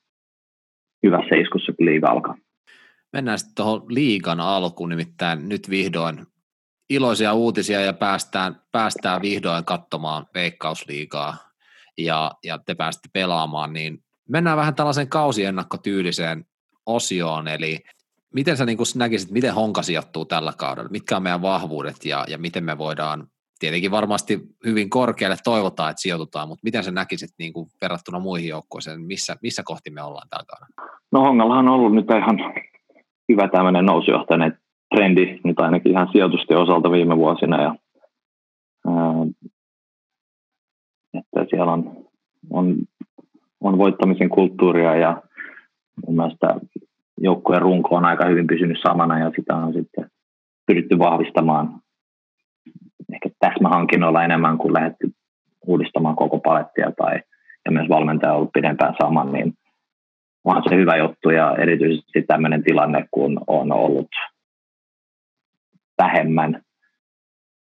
hyvässä iskussa, kun liiga alkaa. Mennään sitten tuohon liigan alkuun, nimittäin nyt vihdoin iloisia uutisia ja päästään, päästään vihdoin katsomaan veikkausliigaa ja, ja te pääsitte pelaamaan, niin mennään vähän tällaiseen kausiennakkotyyliseen osioon, eli miten sä niin näkisit, miten Honka sijoittuu tällä kaudella? Mitkä on meidän vahvuudet ja, ja miten me voidaan, tietenkin varmasti hyvin korkealle toivotaan, että sijoitutaan, mutta miten sä näkisit niin kuin verrattuna muihin joukkueisiin, missä, missä kohti me ollaan tällä kaudella? No Hongallahan on ollut nyt ihan hyvä tämmöinen nousujohtainen trendi nyt ainakin ihan sijoitusten osalta viime vuosina ja että siellä on, on, on voittamisen kulttuuria ja mun mielestä joukkueen runko on aika hyvin pysynyt samana ja sitä on sitten pyritty vahvistamaan ehkä täsmähankinnoilla enemmän kuin lähdetty uudistamaan koko palettia tai ja myös valmentaja on ollut pidempään saman, niin onhan se hyvä juttu ja erityisesti tämmöinen tilanne, kun on ollut vähemmän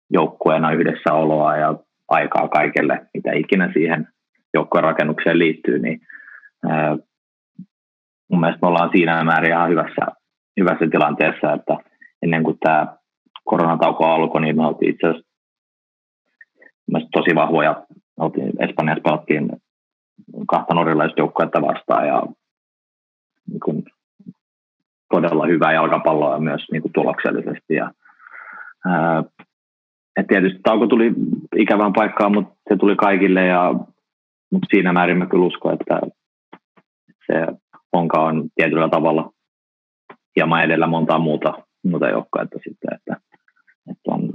joukkueena yhdessäoloa ja aikaa kaikelle, mitä ikinä siihen joukkueen rakennukseen liittyy, niin mun mielestä me ollaan siinä määrin ihan hyvässä, hyvässä tilanteessa, että ennen kuin tämä koronatauko alkoi, niin me oltiin itse asiassa tosi vahvoja. Oltiin Espanjassa pelattiin kahta norjalaista joukkuetta vastaan ja niin kuin, todella hyvää jalkapalloa myös niin kuin tuloksellisesti. Ja, ää, et tietysti tauko tuli ikävään paikkaan, mutta se tuli kaikille ja mutta siinä määrin mä kyllä uskon, että se Honka on tietyllä tavalla hieman edellä montaa muuta, muuta joukkoa, sitten, että, että on,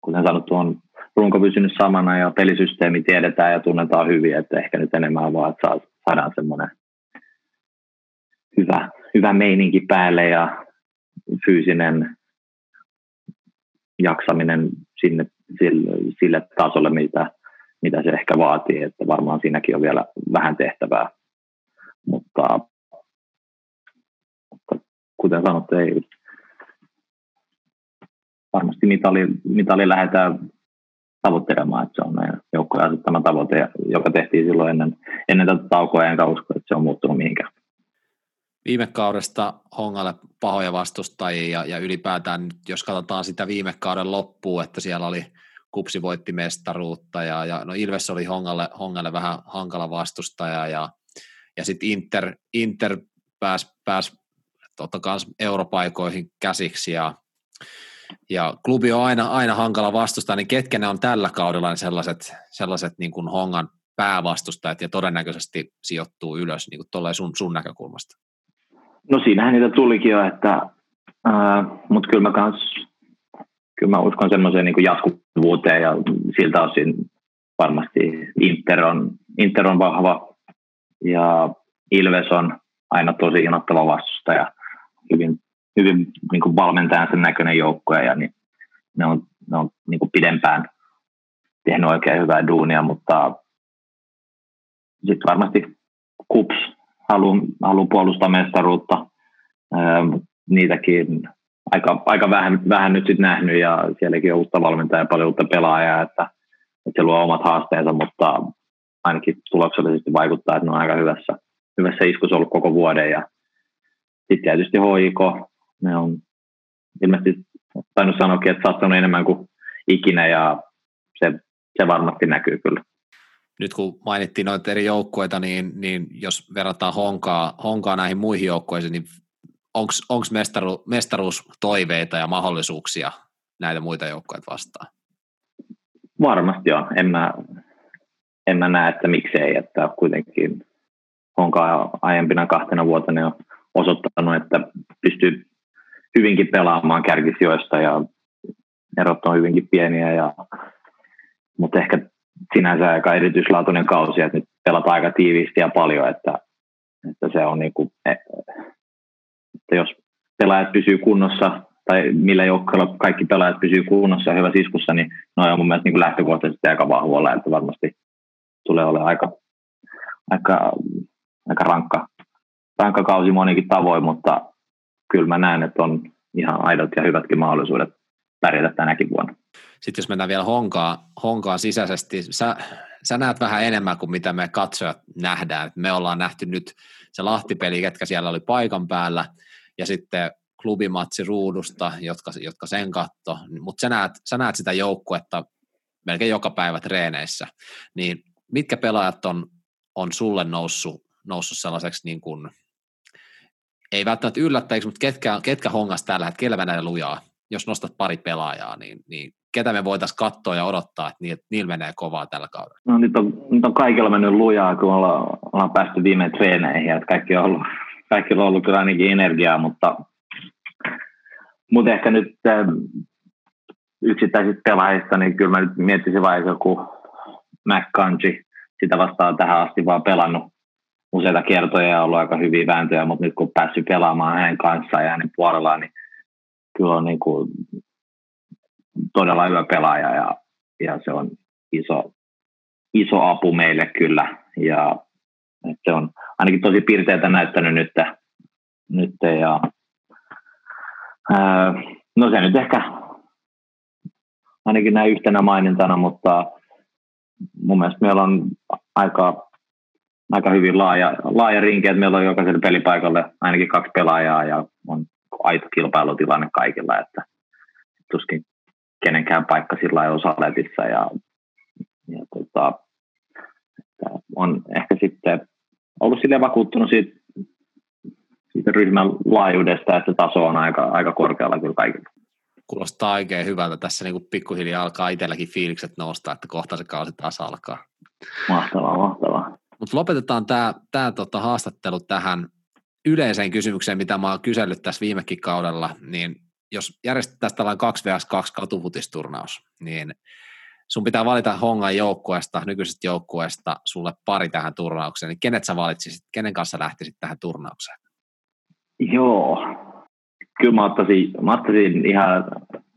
kuten sanottu, on runko pysynyt samana ja pelisysteemi tiedetään ja tunnetaan hyvin, että ehkä nyt enemmän vaan, että saadaan semmoinen hyvä, hyvä meininki päälle ja fyysinen jaksaminen sinne, sille, sille tasolle, mitä, mitä se ehkä vaatii, että varmaan siinäkin on vielä vähän tehtävää mutta, mutta kuten sanottu, ei varmasti mitali, mitali lähdetään tavoittelemaan, että se on meidän joukkojen asettama tavoite, joka tehtiin silloin ennen, ennen tätä taukoa, enkä usko, että se on muuttunut mihinkään. Viime kaudesta Hongalle pahoja vastustajia ja, ja ylipäätään, jos katsotaan sitä viime kauden loppuun, että siellä oli Kupsi voitti mestaruutta ja, ja no Ilves oli Hongalle, Hongalle vähän hankala vastustaja ja ja sitten Inter, Inter pääsi pääs, totta kans europaikoihin käsiksi ja, ja klubi on aina, aina hankala vastustaa, niin ketkä ne on tällä kaudella ne sellaiset, sellaiset niin kuin Hongan päävastustajat ja todennäköisesti sijoittuu ylös niin kuin sun, sun näkökulmasta? No siinähän niitä tulikin jo, että, mutta kyllä mä, kans, kyllä mä uskon semmoiseen niin jatkuvuuteen ja siltä osin varmasti Inter on, Inter on vahva ja Ilves on aina tosi innoittava vastustaja, hyvin, hyvin niin kuin valmentajan sen näköinen joukkue ja niin, ne on, ne on niin kuin pidempään tehnyt oikein hyvää duunia, mutta sitten varmasti KUPS haluaa halu puolustaa mestaruutta. niitäkin aika, aika vähän, vähän nyt sitten nähnyt ja sielläkin on uutta valmentajaa ja paljon uutta pelaajaa, että, että se luo omat haasteensa, mutta ainakin tuloksellisesti vaikuttaa, että ne on aika hyvässä, hyvässä iskussa ollut koko vuoden. Ja sitten tietysti HIK, ne on ilmeisesti tainnut sanoakin, että saattanut enemmän kuin ikinä ja se, se varmasti näkyy kyllä. Nyt kun mainittiin noita eri joukkueita, niin, niin jos verrataan Honkaa, Honkaa näihin muihin joukkueisiin, niin onko mestaru, mestaruustoiveita ja mahdollisuuksia näitä muita joukkueita vastaan? Varmasti on. En mä, en mä näe, että miksei, että kuitenkin onkaan aiempina kahtena vuotena on osoittanut, että pystyy hyvinkin pelaamaan kärkisijoista ja erot on hyvinkin pieniä, ja, mutta ehkä sinänsä aika erityislaatuinen kausi, että nyt pelataan aika tiiviisti ja paljon, että, että se on niin kuin, että jos pelaajat pysyy kunnossa tai millä joukkueella kaikki pelaajat pysyy kunnossa ja hyvässä iskussa, niin ne on mun mielestä niin kuin lähtökohtaisesti aika vahvoilla, että varmasti tulee olemaan aika, aika, aika rankka, rankka kausi monikin tavoin, mutta kyllä mä näen, että on ihan aidot ja hyvätkin mahdollisuudet pärjätä tänäkin vuonna. Sitten jos mennään vielä honkaa, honkaa sisäisesti, sä, sä näet vähän enemmän kuin mitä me katsojat nähdään. Me ollaan nähty nyt se Lahtipeli, ketkä siellä oli paikan päällä, ja sitten klubimatsi ruudusta, jotka, jotka sen katto, mutta sä näet, sä näet sitä joukkuetta melkein joka päivä treeneissä, niin mitkä pelaajat on, on sulle noussut, noussut sellaiseksi niin kuin ei välttämättä yllättäjiksi, mutta ketkä, ketkä hongas tällä hetkellä menee lujaa? Jos nostat pari pelaajaa, niin, niin ketä me voitaisiin katsoa ja odottaa, että niillä, niillä menee kovaa tällä kaudella? No nyt on, nyt on kaikilla mennyt lujaa, kun ollaan, ollaan päästy viime treeneihin, että kaikki on ollut, kaikki on ollut kyllä ainakin energiaa, mutta, mutta ehkä nyt ähm, yksittäisistä pelaajista, niin kyllä mä nyt miettisin vain joku McCangy, sitä vastaan tähän asti vaan pelannut useita kertoja ja ollut aika hyviä vääntöjä, mutta nyt kun päässyt pelaamaan hänen kanssaan ja hänen puolellaan, niin kyllä on niin kuin todella hyvä pelaaja ja, ja se on iso, iso apu meille kyllä. Ja se on ainakin tosi piirteitä näyttänyt nyt, nyt ja ää, no se nyt ehkä ainakin näin yhtenä mainintana, mutta mun mielestä meillä on aika, aika hyvin laaja, laaja rinki, että meillä on jokaiselle pelipaikalle ainakin kaksi pelaajaa ja on aito kilpailutilanne kaikilla, että tuskin kenenkään paikka sillä ei osaletissa ja, ja tota, on ehkä sitten ollut sille vakuuttunut siitä, siitä ryhmän laajuudesta, että taso on aika, aika korkealla kyllä kaikilla. Kuulostaa oikein hyvältä. Tässä niin kuin pikkuhiljaa alkaa itselläkin fiilikset nousta, että kohta se kausi taas alkaa. Mahtavaa, mahtavaa. Mutta lopetetaan tämä, tämä tota haastattelu tähän yleiseen kysymykseen, mitä mä oon kysellyt tässä viimekin kaudella, niin jos järjestetään tällainen 2 vs. 2 katufutisturnaus, niin sun pitää valita Hongan joukkueesta, nykyisestä joukkueesta, sulle pari tähän turnaukseen, niin kenet sä valitsisit, kenen kanssa lähtisit tähän turnaukseen? Joo, kyllä mä ottaisin, mä ottaisin ihan,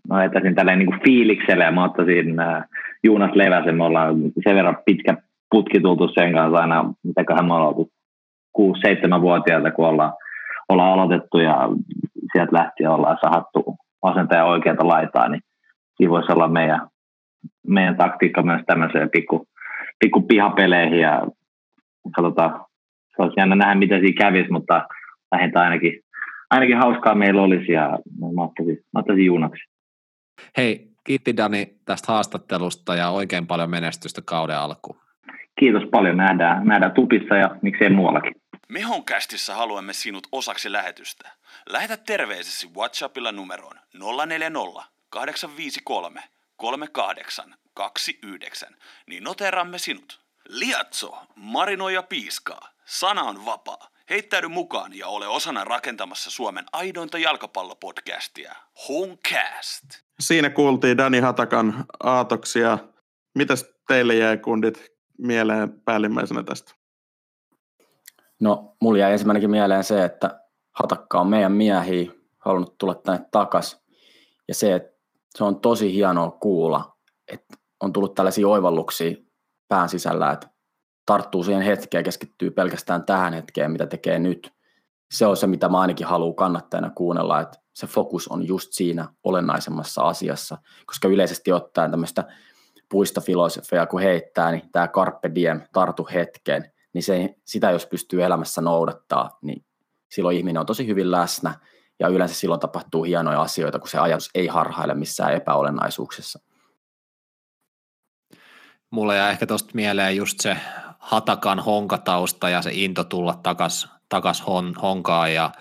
mä etäisin tälleen niin kuin fiilikselle ja mä ottaisin äh, Juunas Leväsen, me ollaan sen verran pitkä putki tultu sen kanssa aina, mitäköhän me ollaan oltu 6-7-vuotiailta, kun ollaan, ollaan aloitettu ja sieltä lähtien ollaan sahattu vasenta ja oikeata laitaa, niin siinä voisi olla meidän, meidän taktiikka myös tämmöiseen pikku, pikku pihapeleihin ja katsotaan, se olisi jännä nähdä, mitä siinä kävisi, mutta vähintään ainakin, ainakin hauskaa meillä olisi ja mä ottaisin, mä ottaisin juunaksi. Hei, kiitti Dani tästä haastattelusta ja oikein paljon menestystä kauden alkuun. Kiitos paljon, nähdään, nähdään tupissa ja miksei muuallakin. Mehonkästissä haluamme sinut osaksi lähetystä. Lähetä terveisesi WhatsAppilla numeroon 040 853 3829, niin noteramme sinut. Liatso, marinoi ja piiskaa. Sana on vapaa. Heittäydy mukaan ja ole osana rakentamassa Suomen aidointa jalkapallopodcastia. Homecast. Siinä kuultiin Dani Hatakan aatoksia. Mitäs teille jäi kundit mieleen päällimmäisenä tästä? No, mulla jäi ensimmäinenkin mieleen se, että Hatakka on meidän miehiä, halunnut tulla tänne takas. Ja se, että se on tosi hienoa kuulla, että on tullut tällaisia oivalluksia pään sisällä, että tarttuu siihen hetkeen ja keskittyy pelkästään tähän hetkeen, mitä tekee nyt. Se on se, mitä mä ainakin haluan kannattajana kuunnella, että se fokus on just siinä olennaisemmassa asiassa, koska yleisesti ottaen tämmöistä puistofilosofiaa kun heittää, niin tämä carpe diem, tartu hetkeen, niin se, sitä jos pystyy elämässä noudattaa, niin silloin ihminen on tosi hyvin läsnä ja yleensä silloin tapahtuu hienoja asioita, kun se ajatus ei harhaile missään epäolennaisuuksissa. Mulle jää ehkä tuosta mieleen just se Hatakan honkatausta ja se into tulla takas, takas hon, honkaan ja,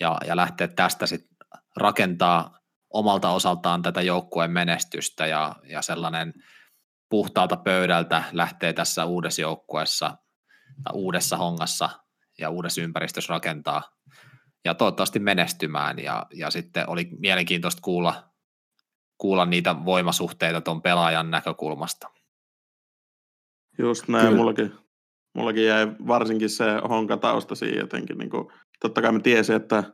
ja, ja lähteä tästä sitten rakentaa omalta osaltaan tätä joukkueen menestystä ja, ja sellainen puhtaalta pöydältä lähtee tässä uudessa joukkueessa uudessa hongassa ja uudessa ympäristössä rakentaa ja toivottavasti menestymään. Ja, ja sitten oli mielenkiintoista kuulla, kuulla niitä voimasuhteita tuon pelaajan näkökulmasta. Just näin, Kyllä. mullakin, mullakin jäi varsinkin se honkatausta siihen jotenkin. Niin kuin, totta kai mä tiesin, että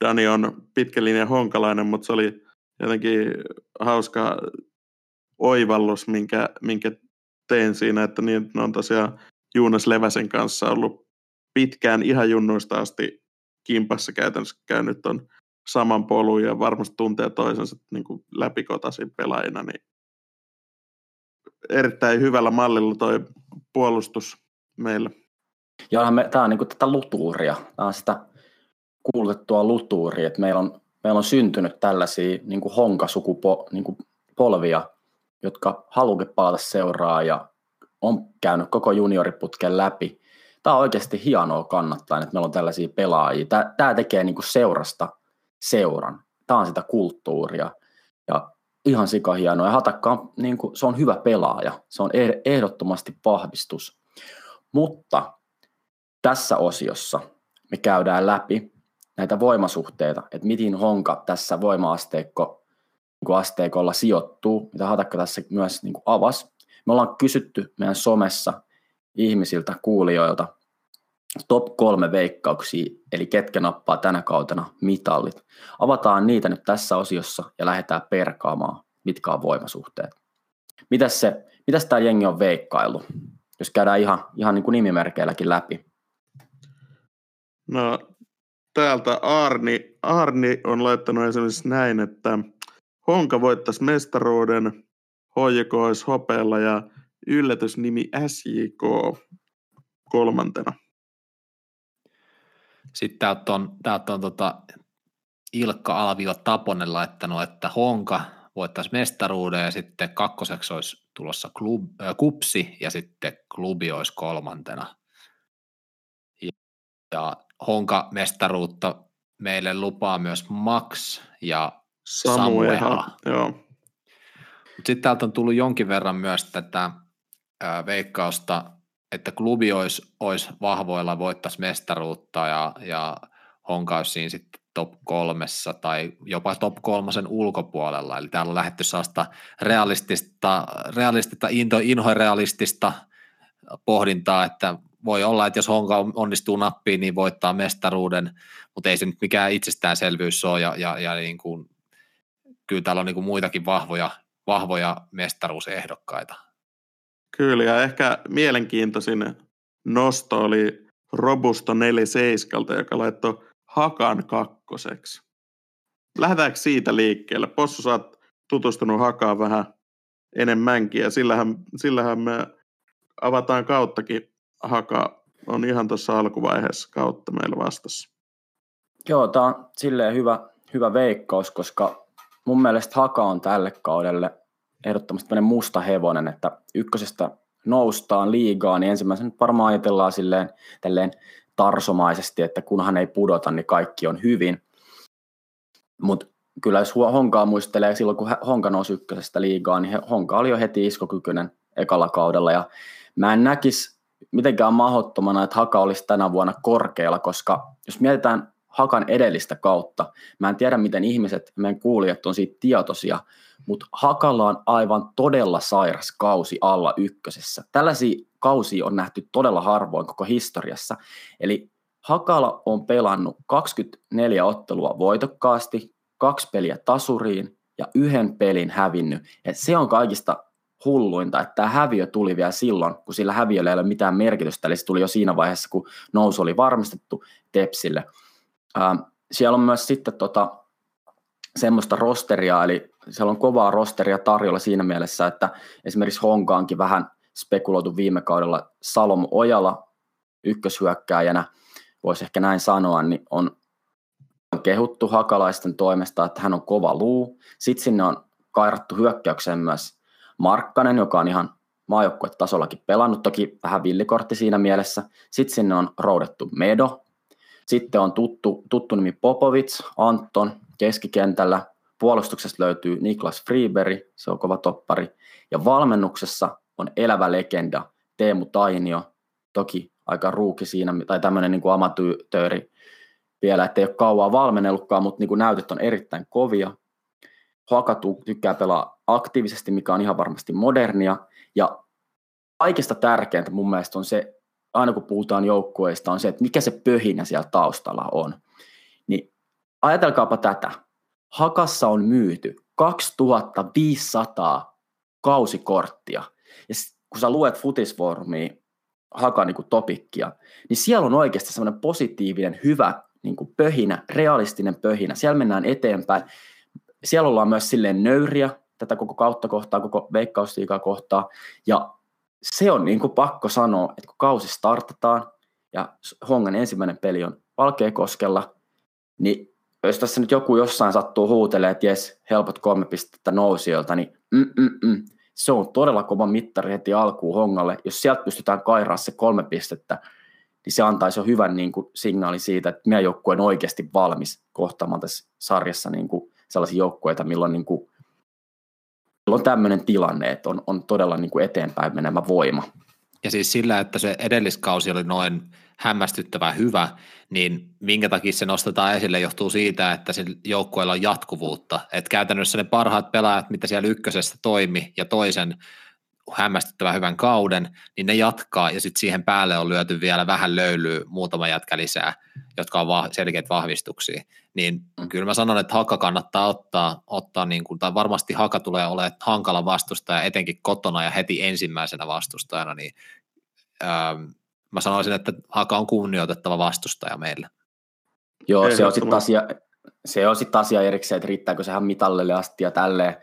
Dani on pitkä linja honkalainen, mutta se oli jotenkin hauska oivallus, minkä, minkä tein siinä, että niin, ne on tosiaan Juunas Leväsen kanssa ollut pitkään ihan junnuista asti kimpassa käytännössä käynyt on saman polun ja varmasti tuntee toisensa niin kuin läpikotaisin pelaajina, niin erittäin hyvällä mallilla toi puolustus meillä. Ja me, tämä on niin kuin tätä lutuuria, tämä on sitä kuulutettua lutuuria, että meillä on, meillä on syntynyt tällaisia niin kuin honkasukupolvia, niin polvia, jotka haluavat palata seuraa ja on käynyt koko junioriputken läpi, tämä on oikeasti hienoa kannattaa, että meillä on tällaisia pelaajia. Tämä, tämä tekee niin kuin seurasta seuran. Tämä on sitä kulttuuria. Ja ihan sika hienoa. Ja Hatakka on, niin kuin, se on hyvä pelaaja. Se on ehdottomasti vahvistus. Mutta tässä osiossa me käydään läpi näitä voimasuhteita, että miten Honka tässä voima-asteikko niin asteikolla sijoittuu, mitä Hatakka tässä myös niin kuin avasi. Me ollaan kysytty meidän somessa ihmisiltä, kuulijoilta, top kolme veikkauksia, eli ketkä nappaa tänä kautena mitallit. Avataan niitä nyt tässä osiossa ja lähdetään perkaamaan, mitkä on voimasuhteet. Mitäs, se, mitäs tämä jengi on veikkailu, jos käydään ihan, ihan niin kuin nimimerkeilläkin läpi? No täältä Arni, Arni on laittanut esimerkiksi näin, että Honka voittaisi mestaruuden, HJK olisi hopeella ja yllätysnimi SJK kolmantena. Sitten täältä on, täältä on tota Ilkka Alvio Taponen laittanut, että Honka voittaisi mestaruuden ja sitten kakkoseksi olisi tulossa klub, äh, kupsi ja sitten klubi olisi kolmantena. Ja, ja Honka mestaruutta meille lupaa myös Max ja Samuel. Joo. Sitten täältä on tullut jonkin verran myös tätä ää, veikkausta, että klubi olisi, olisi vahvoilla, voittaisi mestaruutta ja, ja Honka olisi siinä sitten top kolmessa tai jopa top kolmosen ulkopuolella. Eli täällä on lähdetty sellaista realistista, realistista into, inhorealistista pohdintaa, että voi olla, että jos Honka onnistuu nappiin, niin voittaa mestaruuden, mutta ei se nyt mikään itsestäänselvyys ole, ja, ja, ja niin kuin, kyllä täällä on niin kuin muitakin vahvoja, vahvoja mestaruusehdokkaita. Kyllä, ja ehkä mielenkiintoisin nosto oli Robusto 47, joka laittoi Hakan kakkoseksi. Lähdetäänkö siitä liikkeelle? Possu, sä oot tutustunut Hakaan vähän enemmänkin, ja sillähän, sillähän me avataan kauttakin Haka on ihan tuossa alkuvaiheessa kautta meillä vastassa. Joo, tämä on silleen hyvä, hyvä veikkaus, koska mun mielestä Haka on tälle kaudelle ehdottomasti musta hevonen, että ykkösestä noustaan liigaa, niin ensimmäisenä nyt varmaan ajatellaan silleen tälleen tarsomaisesti, että kunhan ei pudota, niin kaikki on hyvin. Mutta kyllä jos Honkaa muistelee silloin, kun Honka nousi ykkösestä liigaa, niin Honka oli jo heti iskokykyinen ekalla kaudella. Ja mä en näkisi mitenkään mahdottomana, että Haka olisi tänä vuonna korkealla, koska jos mietitään Hakan edellistä kautta, mä en tiedä miten ihmiset, meidän kuulijat on siitä tietoisia, mutta Hakalla on aivan todella sairas kausi alla ykkösessä. Tällaisia kausia on nähty todella harvoin koko historiassa. Eli Hakala on pelannut 24 ottelua voitokkaasti, kaksi peliä tasuriin ja yhden pelin hävinnyt. Et se on kaikista hulluinta, että tämä häviö tuli vielä silloin, kun sillä häviöllä ei ole mitään merkitystä, eli se tuli jo siinä vaiheessa, kun nousu oli varmistettu Tepsille. Ähm, siellä on myös sitten tota, semmoista rosteria, eli siellä on kovaa rosteria tarjolla siinä mielessä, että esimerkiksi Honkaankin vähän spekuloitu viime kaudella Salom Ojala ykköshyökkääjänä, voisi ehkä näin sanoa, niin on kehuttu hakalaisten toimesta, että hän on kova luu. Sitten sinne on kairattu hyökkäykseen myös Markkanen, joka on ihan maajoukkuetasollakin pelannut, toki vähän villikortti siinä mielessä. Sitten sinne on roudettu Medo. Sitten on tuttu, tuttu nimi Popovic, Anton keskikentällä. Puolustuksesta löytyy Niklas Freeberi, se on kova toppari. Ja valmennuksessa on elävä legenda Teemu Tainio, toki aika ruuki siinä, tai tämmöinen niin kuin amatööri vielä, ettei ole kauan valmennellutkaan, mutta niin kuin näytöt on erittäin kovia. Haka tykkää pelaa aktiivisesti, mikä on ihan varmasti modernia. Ja kaikista tärkeintä mun mielestä on se, aina kun puhutaan joukkueista, on se, että mikä se pöhinä siellä taustalla on. Niin ajatelkaapa tätä. Hakassa on myyty 2500 kausikorttia. Ja kun sä luet futisformia, Hakan niin topikkia, niin siellä on oikeasti semmoinen positiivinen, hyvä niin kuin pöhinä, realistinen pöhinä. Siellä mennään eteenpäin siellä ollaan myös silleen nöyriä tätä koko kautta kohtaa, koko veikkausliikaa kohtaa. Ja se on niin kuin pakko sanoa, että kun kausi startataan ja Hongan ensimmäinen peli on Valkeakoskella, niin jos tässä nyt joku jossain sattuu huutelemaan, että jes, helpot kolme pistettä nousijoilta, niin mm-mm-mm, se on todella kova mittari heti alkuun Hongalle. Jos sieltä pystytään kairaa se kolme pistettä, niin se antaisi jo hyvän niin kuin, signaali siitä, että meidän joukkue on oikeasti valmis kohtaamaan tässä sarjassa niin kuin, sellaisia joukkueita, milloin, niin kuin, milloin on tämmöinen tilanne, että on, on todella niin kuin eteenpäin menemä voima. Ja siis sillä, että se edelliskausi oli noin hämmästyttävän hyvä, niin minkä takia se nostetaan esille johtuu siitä, että sillä joukkueella on jatkuvuutta. Että käytännössä ne parhaat pelaajat, mitä siellä ykkösessä toimi ja toisen hämmästyttävän hyvän kauden, niin ne jatkaa ja sitten siihen päälle on lyöty vielä vähän löylyä muutama jätkä lisää, jotka on va- selkeät vahvistuksia. Niin mm. kyllä mä sanon, että Haka kannattaa ottaa, ottaa niin kuin, tai varmasti Haka tulee olemaan hankala vastustaja, etenkin kotona ja heti ensimmäisenä vastustajana, niin ähm, mä sanoisin, että Haka on kunnioitettava vastustaja meille. Joo, se on sitten asia, se on sitten asia erikseen, että riittääkö sehän mitallille asti ja tälleen,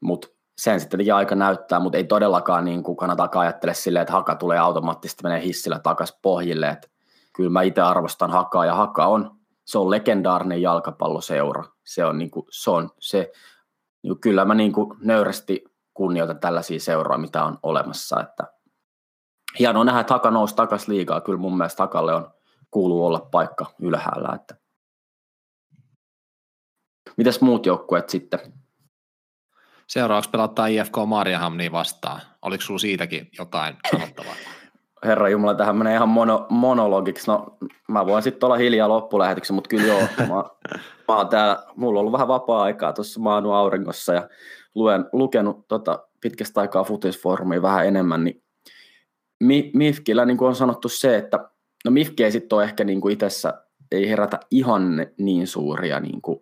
mutta sen sitten tietenkin aika näyttää, mutta ei todellakaan niin kuin kannata ajattele silleen, että haka tulee automaattisesti menee hissillä takaisin pohjille. Että kyllä mä itse arvostan hakaa ja haka on, se on legendaarinen jalkapalloseura. Se on, niin kuin, se, on se niin kuin, kyllä mä niin kuin nöyrästi kunnioitan tällaisia seuroja, mitä on olemassa. Että hienoa nähdä, että haka nousi takaisin liigaa. Kyllä mun mielestä hakalle on, kuuluu olla paikka ylhäällä. Että. Mitäs muut joukkueet sitten? Seuraavaksi pelataan IFK Marjahamnia vastaan. Oliko sinulla siitäkin jotain sanottavaa? (coughs) Herra Jumala, tähän menee ihan mono, monologiksi. No, mä voin sitten olla hiljaa loppulähetyksen, mutta kyllä joo, mä, mä oon täällä, mulla on ollut vähän vapaa-aikaa tuossa maanu auringossa ja luen, lukenut tota, pitkästä aikaa futisfoorumia vähän enemmän, niin Mifkillä niin kuin on sanottu se, että no Mifki ei sitten ole ehkä niin kuin itsessä, ei herätä ihan niin suuria niin kuin,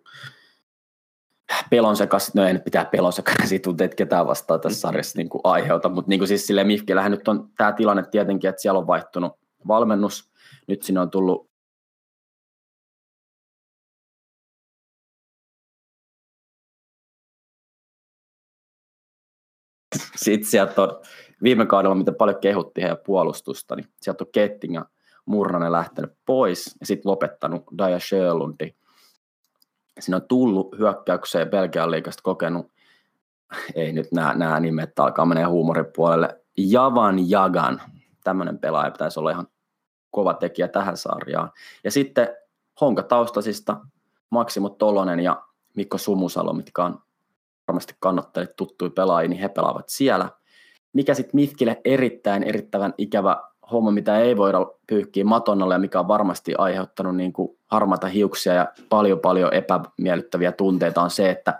pelon sekas, no en pitää pelon sekas, tuntuu, että ketään vastaa tässä sarjassa niin kuin aiheuta, mutta niin kuin siis silleen Mifkillähän nyt on tämä tilanne tietenkin, että siellä on vaihtunut valmennus, nyt sinne on tullut Sitten sieltä on viime kaudella, mitä paljon kehuttiin heidän puolustusta, niin sieltä on Ketting ja Murnanen lähtenyt pois ja sitten lopettanut Daja Sjölundi siinä on tullut hyökkäykseen Belgian liikasta kokenut, ei nyt nämä, nämä nimet alkaa menee huumorin puolelle, Javan Jagan, tämmöinen pelaaja pitäisi olla ihan kova tekijä tähän sarjaan. Ja sitten Honka taustasista Maksimo Tolonen ja Mikko Sumusalo, mitkä on varmasti kannattajille tuttuja pelaajia, niin he pelaavat siellä. Mikä sitten Mifkille erittäin erittäin ikävä homma, mitä ei voida pyyhkiä matonnalle ja mikä on varmasti aiheuttanut niin kuin harmata hiuksia ja paljon paljon epämiellyttäviä tunteita on se, että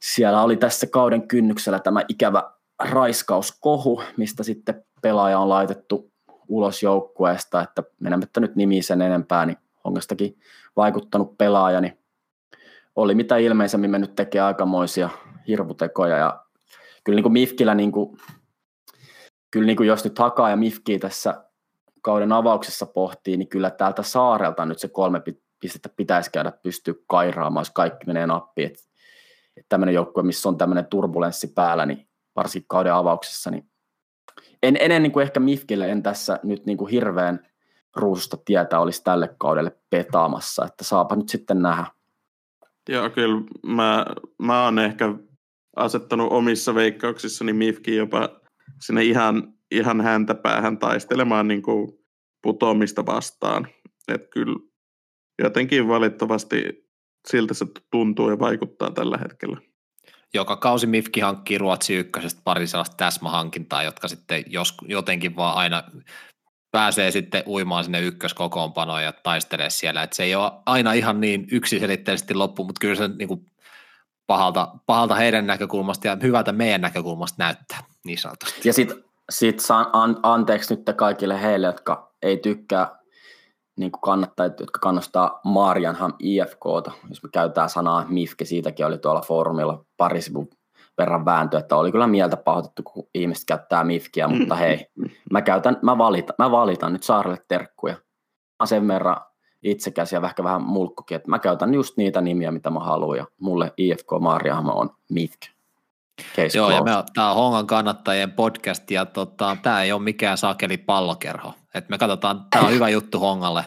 siellä oli tässä kauden kynnyksellä tämä ikävä raiskauskohu, mistä sitten pelaaja on laitettu ulos joukkueesta, että menemättä nyt nimi sen enempää, niin Hongastakin vaikuttanut pelaaja, niin oli mitä ilmeisemmin mennyt tekee aikamoisia hirvutekoja ja kyllä niin kuin Mifkillä niin kuin kyllä niin kuin jos nyt Hakaa ja Mifki tässä kauden avauksessa pohtii, niin kyllä täältä saarelta nyt se kolme pistettä pitäisi käydä pystyä kairaamaan, jos kaikki menee nappiin. Että et tämmöinen joukkue, missä on tämmöinen turbulenssi päällä, niin varsinkin kauden avauksessa, niin en, ennen niin kuin ehkä Mifkille en tässä nyt niin kuin hirveän ruususta tietää olisi tälle kaudelle petaamassa, että saapa nyt sitten nähdä. Joo, kyllä mä, mä oon ehkä asettanut omissa veikkauksissani Mifkin jopa sinne ihan, ihan häntä päähän taistelemaan niin kuin putoamista vastaan. Että kyllä jotenkin valitettavasti siltä se tuntuu ja vaikuttaa tällä hetkellä. Joka kausi Mifki hankkii Ruotsi ykkösestä pari sellaista täsmähankintaa, jotka sitten jos, jotenkin vaan aina pääsee sitten uimaan sinne ykköskokoonpanoon ja taistelee siellä. Et se ei ole aina ihan niin yksiselitteisesti loppu, mutta kyllä se niin kuin pahalta, pahalta heidän näkökulmasta ja hyvältä meidän näkökulmasta näyttää, niin sanotusti. Ja sitten sit saan an, anteeksi nyt kaikille heille, jotka ei tykkää niin kuin kannattajat, jotka kannustaa Marianham IFKta, jos me käytetään sanaa MIFKE, siitäkin oli tuolla foorumilla pari sivun verran vääntö, että oli kyllä mieltä pahoitettu, kun ihmiset käyttää MIFKiä, mutta hei, (laughs) mä, käytän, mä, valitan, mä valitan nyt Saarelle terkkuja. Mä sen verran itsekäs ja ehkä vähän mulkkukin, että mä käytän just niitä nimiä, mitä mä haluan, ja mulle IFK Maariahama on Mifk. Case Joo, closed. ja tämä on Hongan kannattajien podcast, ja tota, tämä ei ole mikään sakeli pallokerho. Et me katsotaan, tämä on hyvä juttu Hongalle,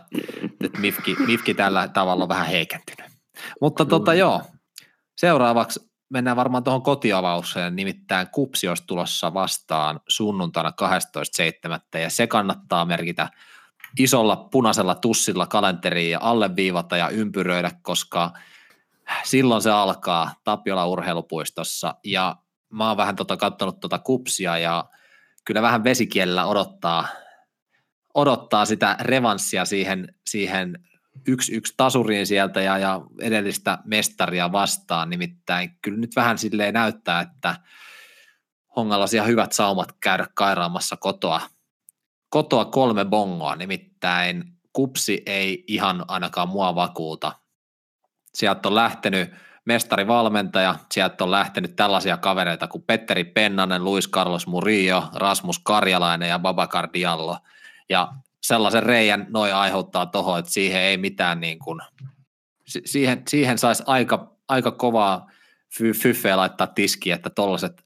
että Mifki, Mifki tällä tavalla on vähän heikentynyt. Mutta tota, joo, seuraavaksi mennään varmaan tuohon kotiavaukseen, nimittäin Kupsi olisi tulossa vastaan sunnuntaina 12.7. ja se kannattaa merkitä isolla punaisella tussilla kalenteriin ja alleviivata ja ympyröidä, koska silloin se alkaa Tapiola urheilupuistossa. Ja mä oon vähän tota, katsonut tota kupsia ja kyllä vähän vesikielellä odottaa, odottaa sitä revanssia siihen, siihen yksi yksi tasuriin sieltä ja, ja edellistä mestaria vastaan, nimittäin kyllä nyt vähän silleen näyttää, että Hongalla on hyvät saumat käydä kairaamassa kotoa, kotoa kolme bongoa, nimittäin kupsi ei ihan ainakaan mua vakuuta. Sieltä on lähtenyt mestarivalmentaja, sieltä on lähtenyt tällaisia kavereita kuin Petteri Pennanen, Luis Carlos Murillo, Rasmus Karjalainen ja Babakar Diallo. Ja sellaisen reijän noin aiheuttaa tuohon, että siihen ei mitään niin kuin, siihen, siihen saisi aika, aika kovaa fyffeä laittaa tiski, että tuollaiset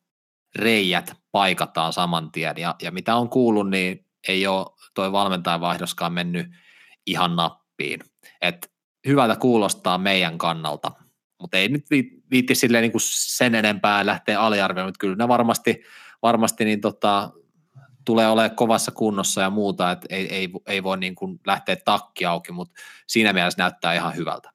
reijät paikataan saman tien. Ja, ja mitä on kuullut, niin ei ole toi valmentajavaihdoskaan mennyt ihan nappiin. Et hyvältä kuulostaa meidän kannalta, mutta ei nyt viitti silleen niin kuin sen enempää lähteä aliarvioimaan, mutta kyllä ne varmasti, varmasti niin tota, tulee olemaan kovassa kunnossa ja muuta, että ei, ei, ei voi niin kuin lähteä takki auki, mutta siinä mielessä näyttää ihan hyvältä.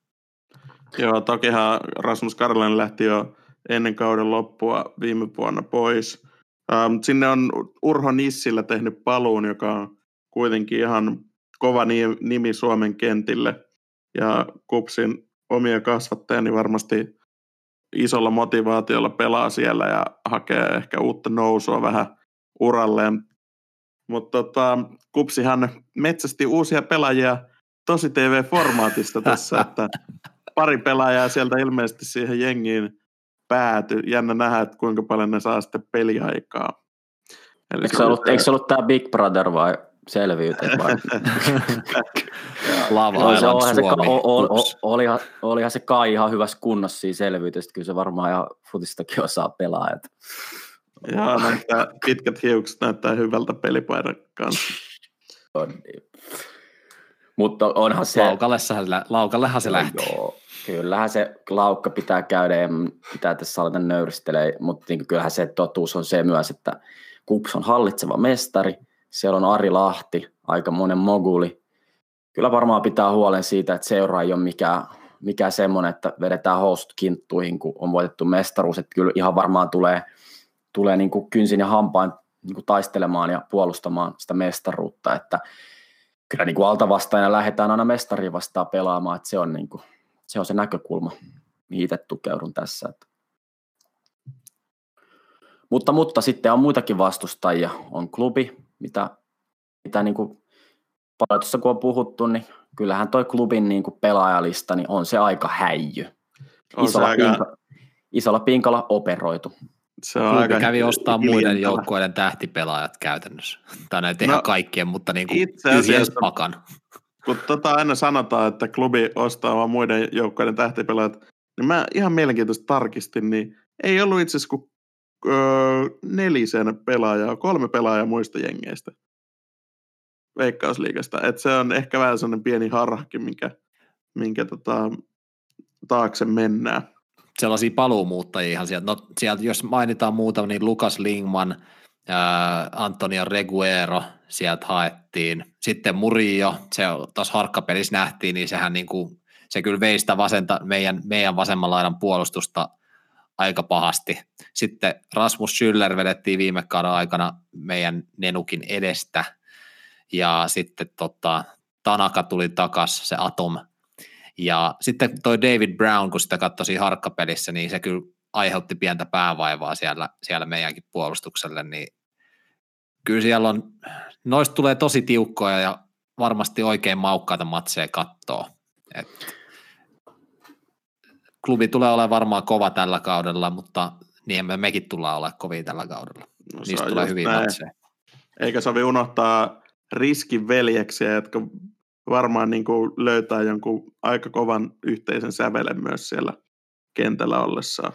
Joo, tokihan Rasmus Karlainen lähti jo ennen kauden loppua viime vuonna pois. Ähm, sinne on Urho Nissillä tehnyt paluun, joka on kuitenkin ihan kova nimi Suomen kentille. Ja Kupsin omia kasvattajani niin varmasti isolla motivaatiolla pelaa siellä ja hakee ehkä uutta nousua vähän uralleen. Mutta tota, Kupsihan metsästi uusia pelaajia tosi TV-formaatista tässä, että pari pelaajaa sieltä ilmeisesti siihen jengiin pääty. Jännä nähdä, että kuinka paljon ne saa sitten peliaikaa. Eli eikö, se ollut, eikö se ollut tämä Big Brother vai selviytyt vai? (laughs) Lava se, olihan, se, olihan, olihan se Kai ihan hyvässä kunnossa siinä selviytystä, kyllä se varmaan ihan futistakin osaa pelaa. Että. Joo, näyttää, pitkät hiukset näyttää hyvältä pelipaidan kanssa. (laughs) On niin. Mutta onhan se... Laukallehan se lähti. Joo, kyllähän se laukka pitää käydä ja pitää tässä aleta nöyristelee, mutta niin kyllähän se totuus on se myös, että Kups on hallitseva mestari, siellä on Ari Lahti, aika monen moguli. Kyllä varmaan pitää huolen siitä, että seura ei ole mikään, mikään semmoinen, että vedetään housut kinttuihin, kun on voitettu mestaruus, että kyllä ihan varmaan tulee, tulee niin kuin kynsin ja hampain niin kuin taistelemaan ja puolustamaan sitä mestaruutta, että kyllä niin kuin altavastaajana lähdetään aina mestari vastaan pelaamaan, että se on, niin kuin, se, on se näkökulma, mihin itse tukeudun tässä. Että. Mutta, mutta sitten on muitakin vastustajia. On klubi, mitä, mitä niin kuin paljon tuossa kun on puhuttu, niin kyllähän toi klubin niin kuin pelaajalista niin on se aika häijy. On isolla, aika... pinka, isolla pinkalla operoitu. Se on Klubi aika kävi ostaa muiden joukkueiden tähtipelaajat käytännössä. Tai näitä no, ihan kaikkien, mutta niin kuin itse asiassa, pakan. Kun tota aina sanotaan, että klubi ostaa vaan muiden joukkueiden tähtipelaajat, niin mä ihan mielenkiintoista tarkistin, niin ei ollut itse asiassa kuin öö, nelisen pelaajaa, kolme pelaajaa muista jengeistä Veikkausliigasta. Et se on ehkä vähän sellainen pieni harhakin, minkä, minkä tota, taakse mennään sellaisia paluumuuttajia ihan sieltä. No, sieltä jos mainitaan muutama, niin Lukas Lingman, ää, Antonio Reguero sieltä haettiin. Sitten Murillo, se tuossa harkkapelissä nähtiin, niin sehän niin kuin, se kyllä vei sitä vasenta, meidän, meidän vasemman laidan puolustusta aika pahasti. Sitten Rasmus Schüller vedettiin viime kauden aikana meidän Nenukin edestä. Ja sitten tota, Tanaka tuli takas, se Atom ja sitten toi David Brown, kun sitä katsoi harkkapelissä, niin se kyllä aiheutti pientä päävaivaa siellä, siellä meidänkin puolustukselle, niin kyllä siellä on, noista tulee tosi tiukkoja ja varmasti oikein maukkaita matseja kattoa. Et klubi tulee olemaan varmaan kova tällä kaudella, mutta niihin me mekin tullaan olemaan kovia tällä kaudella. No, Niistä tulee hyviä näin. matseja. Eikä sovi unohtaa riskin veljeksiä, jotka varmaan niin kuin löytää jonkun aika kovan yhteisen sävelen myös siellä kentällä ollessaan.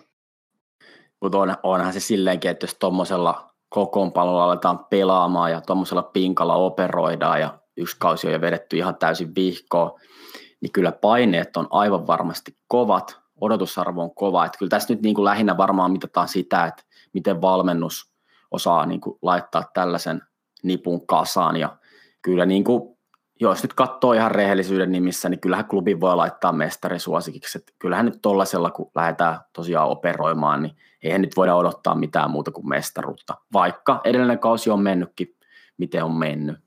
Mutta on, onhan se silleenkin, että jos tuommoisella kokoonpanolla aletaan pelaamaan ja tuommoisella pinkalla operoidaan ja yksi kausi on jo vedetty ihan täysin vihkoon, niin kyllä paineet on aivan varmasti kovat, odotusarvo on kova. Että kyllä tässä nyt niin kuin lähinnä varmaan mitataan sitä, että miten valmennus osaa niin kuin laittaa tällaisen nipun kasaan ja kyllä niin kuin jos nyt katsoo ihan rehellisyyden nimissä, niin kyllähän klubi voi laittaa mestarisuosikiksi. Että kyllähän nyt tollasella, kun lähdetään tosiaan operoimaan, niin eihän nyt voida odottaa mitään muuta kuin mestaruutta. Vaikka edellinen kausi on mennytkin, miten on mennyt.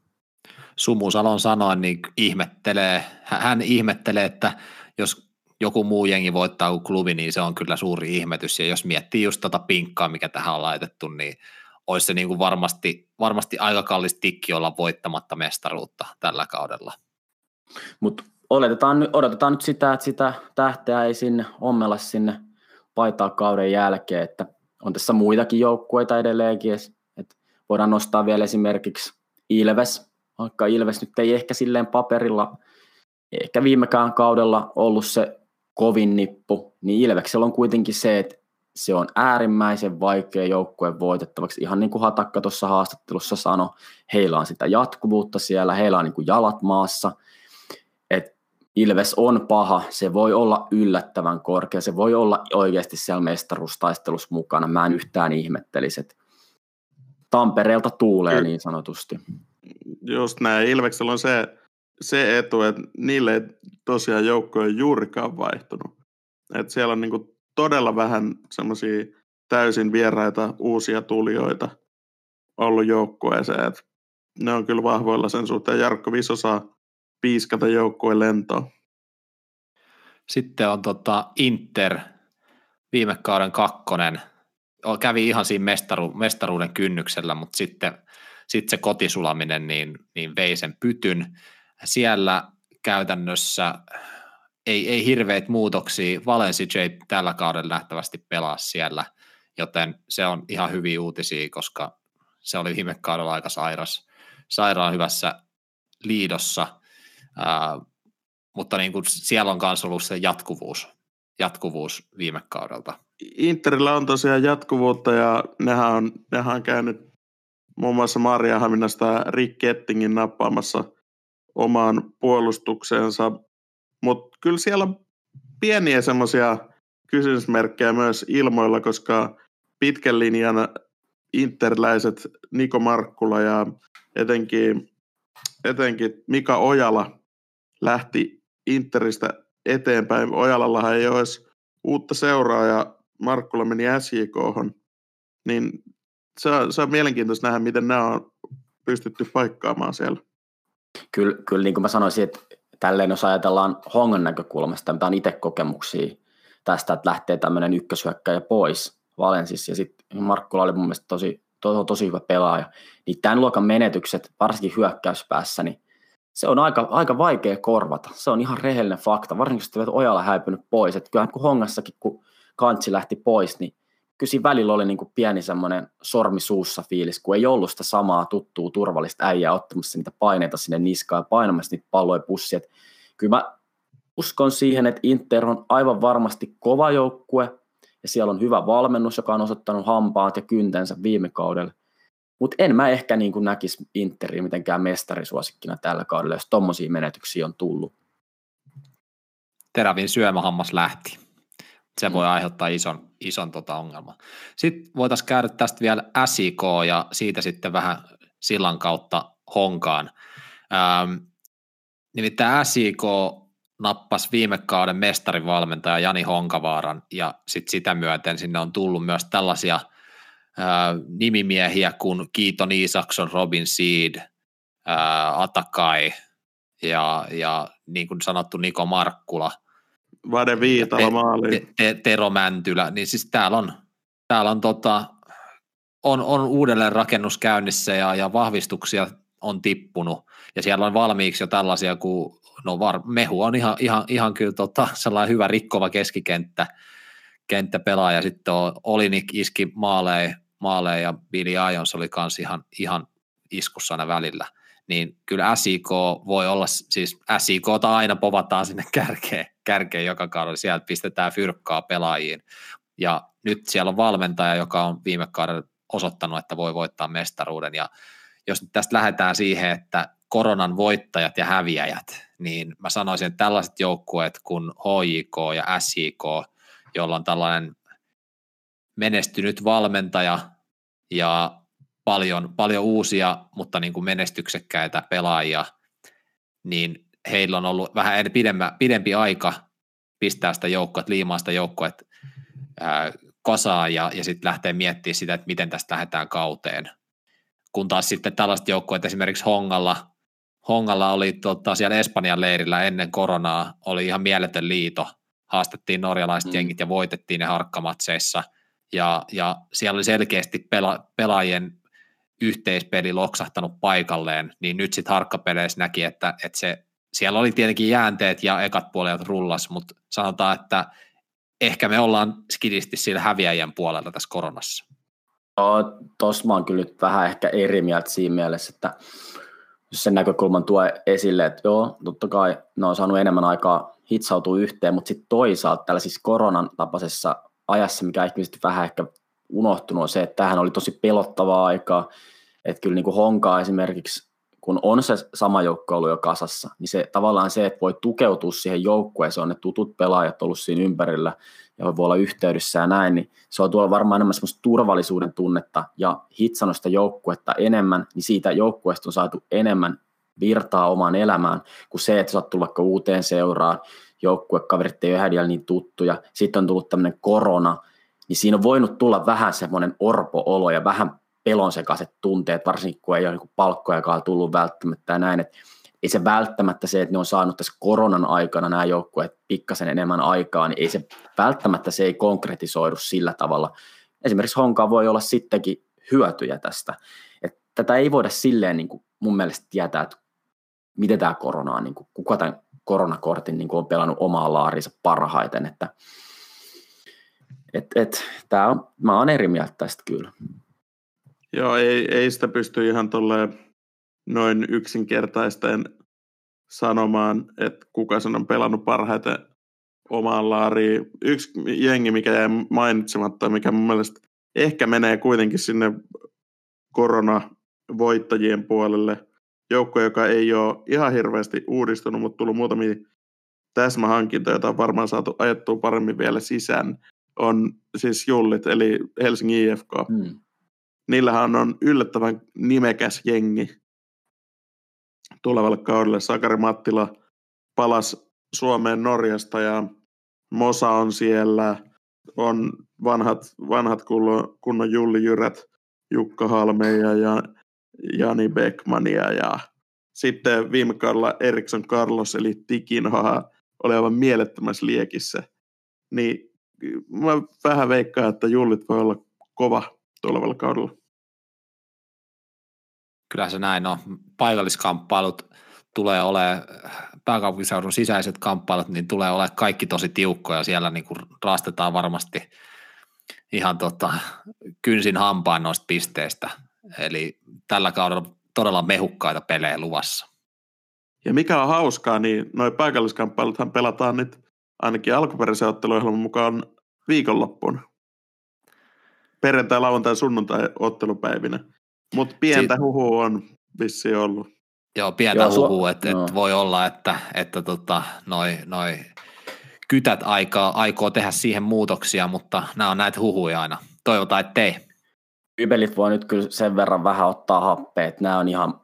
Sumusalon sanoin, niin ihmettelee, hän ihmettelee, että jos joku muu jengi voittaa kuin klubi, niin se on kyllä suuri ihmetys. Ja jos miettii just tätä tota pinkkaa, mikä tähän on laitettu, niin olisi se niin kuin varmasti, varmasti aika kallis tikki olla voittamatta mestaruutta tällä kaudella. Mutta odotetaan, odotetaan nyt sitä, että sitä tähteä ei sinne ommella sinne paitaa kauden jälkeen, että on tässä muitakin joukkueita edelleenkin, että voidaan nostaa vielä esimerkiksi Ilves, vaikka Ilves nyt ei ehkä silleen paperilla, ehkä viimekään kaudella ollut se kovin nippu, niin Ilveksellä on kuitenkin se, että se on äärimmäisen vaikea joukkue voitettavaksi. Ihan niin kuin Hatakka tuossa haastattelussa sanoi, heillä on sitä jatkuvuutta siellä, heillä on niin kuin jalat maassa. Et Ilves on paha, se voi olla yllättävän korkea, se voi olla oikeasti siellä mestaruustaistelussa mukana. Mä en yhtään ihmettelisi, että Tampereelta tuulee niin sanotusti. Just näin, Ilveksellä on se, se etu, että niille ei tosiaan joukko ei juurikaan vaihtunut. Et siellä on niinku todella vähän semmoisia täysin vieraita uusia tulijoita ollut joukkueeseen. Et ne on kyllä vahvoilla sen suhteen. Jarkko Viso saa piiskata joukkueen lentoon. Sitten on tota Inter, viime kauden kakkonen. Kävi ihan siinä mestaru, mestaruuden kynnyksellä, mutta sitten, sitten se kotisulaminen niin, niin vei sen pytyn. Siellä käytännössä ei, ei hirveitä muutoksia. Valensi J tällä kaudella nähtävästi pelaa siellä, joten se on ihan hyviä uutisia, koska se oli viime kaudella aika sairas, sairaan hyvässä liidossa, ää, mutta niin kuin siellä on myös ollut se jatkuvuus, jatkuvuus viime kaudelta. Interillä on tosiaan jatkuvuutta ja nehän on, nehän on käynyt muun muassa Haminasta Rick Kettingin nappaamassa omaan puolustukseensa mutta kyllä siellä on pieniä semmoisia kysymysmerkkejä myös ilmoilla, koska pitkän linjan interläiset Niko Markkula ja etenkin, etenkin Mika Ojala lähti Interistä eteenpäin. Ojalallahan ei ole edes uutta seuraa ja Markkula meni SJK, niin se on, se on mielenkiintoista nähdä, miten nämä on pystytty paikkaamaan siellä. Kyllä, kyllä niin kuin mä sanoisin, että tälleen jos ajatellaan Hongan näkökulmasta, mitä on itse kokemuksia tästä, että lähtee tämmöinen ykköshyökkäjä pois Valensissa, ja sitten Markkula oli mun mielestä tosi, to, tosi hyvä pelaaja, niin tämän luokan menetykset, varsinkin hyökkäyspäässä, niin se on aika, aika vaikea korvata. Se on ihan rehellinen fakta, varsinkin jos ojalla häipynyt pois. Että kyllähän kun Hongassakin, kun Kantsi lähti pois, niin kyllä siinä välillä oli niin kuin pieni semmoinen sormi suussa fiilis, kun ei ollut sitä samaa tuttua turvallista äijää ottamassa niitä paineita sinne niskaan ja painamassa niitä palloja pussia. Että kyllä mä uskon siihen, että Inter on aivan varmasti kova joukkue ja siellä on hyvä valmennus, joka on osoittanut hampaat ja kyntensä viime kaudella. Mutta en mä ehkä niin kuin näkisi Interia mitenkään mestarisuosikkina tällä kaudella, jos tommosia menetyksiä on tullut. Terävin syömähammas lähti se voi aiheuttaa ison, ison tota ongelman. Sitten voitaisiin käydä tästä vielä SIK ja siitä sitten vähän sillan kautta honkaan. Ähm, nimittäin SIK nappasi viime kauden mestarivalmentaja Jani Honkavaaran ja sitten sitä myöten sinne on tullut myös tällaisia äh, nimimiehiä kuin Kiiton Isakson, Robin Seed, äh, Atakai ja, ja niin kuin sanottu Niko Markkula – Vade Viitala maali. Te, te, Tero Mäntylä, niin siis täällä on, täällä on, tota, on, on uudelleen rakennus käynnissä ja, ja vahvistuksia on tippunut. Ja siellä on valmiiksi jo tällaisia kuin, no var, Mehu on ihan, ihan, ihan kyllä tota, sellainen hyvä rikkova keskikenttä kenttäpelaaja, sitten on Olinik iski maaleen, maaleen ja Billy Ions oli kans ihan, ihan iskussa aina välillä. Niin kyllä SIK voi olla, siis SIK aina povataan sinne kärkeen, kärkeen joka kaudella, sieltä pistetään fyrkkaa pelaajiin, ja nyt siellä on valmentaja, joka on viime kaudella osoittanut, että voi voittaa mestaruuden, ja jos nyt tästä lähdetään siihen, että koronan voittajat ja häviäjät, niin mä sanoisin, että tällaiset joukkueet kuin HJK ja SJK, jolla on tällainen menestynyt valmentaja ja paljon, paljon uusia, mutta niin kuin menestyksekkäitä pelaajia, niin heillä on ollut vähän pidemmä, pidempi aika pistää sitä joukkoa, liimaa sitä joukkoa kasaan ja, ja sitten lähtee miettimään sitä, että miten tästä lähdetään kauteen. Kun taas sitten tällaiset joukkueet esimerkiksi Hongalla, Hongalla oli tota, siellä Espanjan leirillä ennen koronaa, oli ihan mieletön liito, haastettiin norjalaiset mm. jengit ja voitettiin ne harkkamatseissa, ja, ja siellä oli selkeästi pela, pelaajien yhteispeli loksahtanut paikalleen, niin nyt sitten harkkapeleissä näki, että, että se, siellä oli tietenkin jäänteet ja ekat puolet rullas, mutta sanotaan, että ehkä me ollaan skidisti sillä häviäjän puolella tässä koronassa. No, Tuossa mä oon kyllä vähän ehkä eri mieltä siinä mielessä, että jos sen näkökulman tuo esille, että joo, totta kai ne on saanut enemmän aikaa hitsautua yhteen, mutta sitten toisaalta tällaisessa koronan tapaisessa ajassa, mikä ehkä vähän ehkä unohtunut, on se, että tähän oli tosi pelottavaa aikaa, että kyllä niin kuin Honkaa esimerkiksi, kun on se sama joukko ollut jo kasassa, niin se tavallaan se, että voi tukeutua siihen joukkueeseen, on ne tutut pelaajat ollut siinä ympärillä ja voi olla yhteydessä ja näin, niin se on tuolla varmaan enemmän semmoista turvallisuuden tunnetta ja hitsannut sitä joukkuetta enemmän, niin siitä joukkueesta on saatu enemmän virtaa omaan elämään, kuin se, että sä oot vaikka uuteen seuraan, joukkuekaverit ei ole niin tuttuja, sitten on tullut tämmöinen korona, niin siinä on voinut tulla vähän semmoinen orpo-olo ja vähän pelonsekaiset tunteet, varsinkin kun ei ole niin palkkojakaan tullut välttämättä ja näin, että ei se välttämättä se, että ne on saanut tässä koronan aikana nämä joukkueet pikkasen enemmän aikaa, niin ei se välttämättä se ei konkretisoidu sillä tavalla. Esimerkiksi Honka voi olla sittenkin hyötyjä tästä. Että tätä ei voida silleen niin kuin mun mielestä tietää, että miten tämä korona on, niin kuin, kuka tämän koronakortin niin kuin on pelannut omaa laarinsa parhaiten, että et, et, tää on, mä oon eri mieltä tästä kyllä. Joo, ei, ei sitä pysty ihan tolleen noin yksinkertaisten sanomaan, että kuka sen on pelannut parhaiten omaan laariin. Yksi jengi, mikä jäi mainitsematta, mikä mun mielestä ehkä menee kuitenkin sinne koronavoittajien puolelle. Joukko, joka ei ole ihan hirveästi uudistunut, mutta tullut muutamia täsmähankintoja, joita on varmaan saatu ajettua paremmin vielä sisään, on siis Jullit, eli Helsingin IFK. Hmm. Niillähän on yllättävän nimekäs jengi tulevalle kaudelle. Sakari Mattila palas Suomeen Norjasta ja Mosa on siellä. On vanhat, vanhat kunnon, Julli Jyrät, Jukka Halmeja ja Jani Beckmania ja sitten viime kaudella Eriksson Carlos eli Tikinhoha oli aivan mielettömässä liekissä. Niin mä vähän veikkaan, että Jullit voi olla kova tulevalla kaudella. Kyllä se näin on. Paikalliskamppailut tulee olemaan, pääkaupunkiseudun sisäiset kamppailut, niin tulee olemaan kaikki tosi tiukkoja. Siellä niin kuin raastetaan varmasti ihan tota, kynsin hampaan noista pisteistä. Eli tällä kaudella todella mehukkaita pelejä luvassa. Ja mikä on hauskaa, niin noin paikalliskamppailut pelataan nyt ainakin alkuperäisen otteluohjelman mukaan viikonloppuun. Perjantai, lauantai, sunnuntai ottelupäivinä. Mutta pientä si- huhua on vissi ollut. Joo, pientä Joo, huhua, että no. et voi olla, että, että tota, noi, noi kytät aikaa, aikoo tehdä siihen muutoksia, mutta nämä on näitä huhuja aina. Toivotaan, että ei. Ybelit voi nyt kyllä sen verran vähän ottaa happea, että nämä on ihan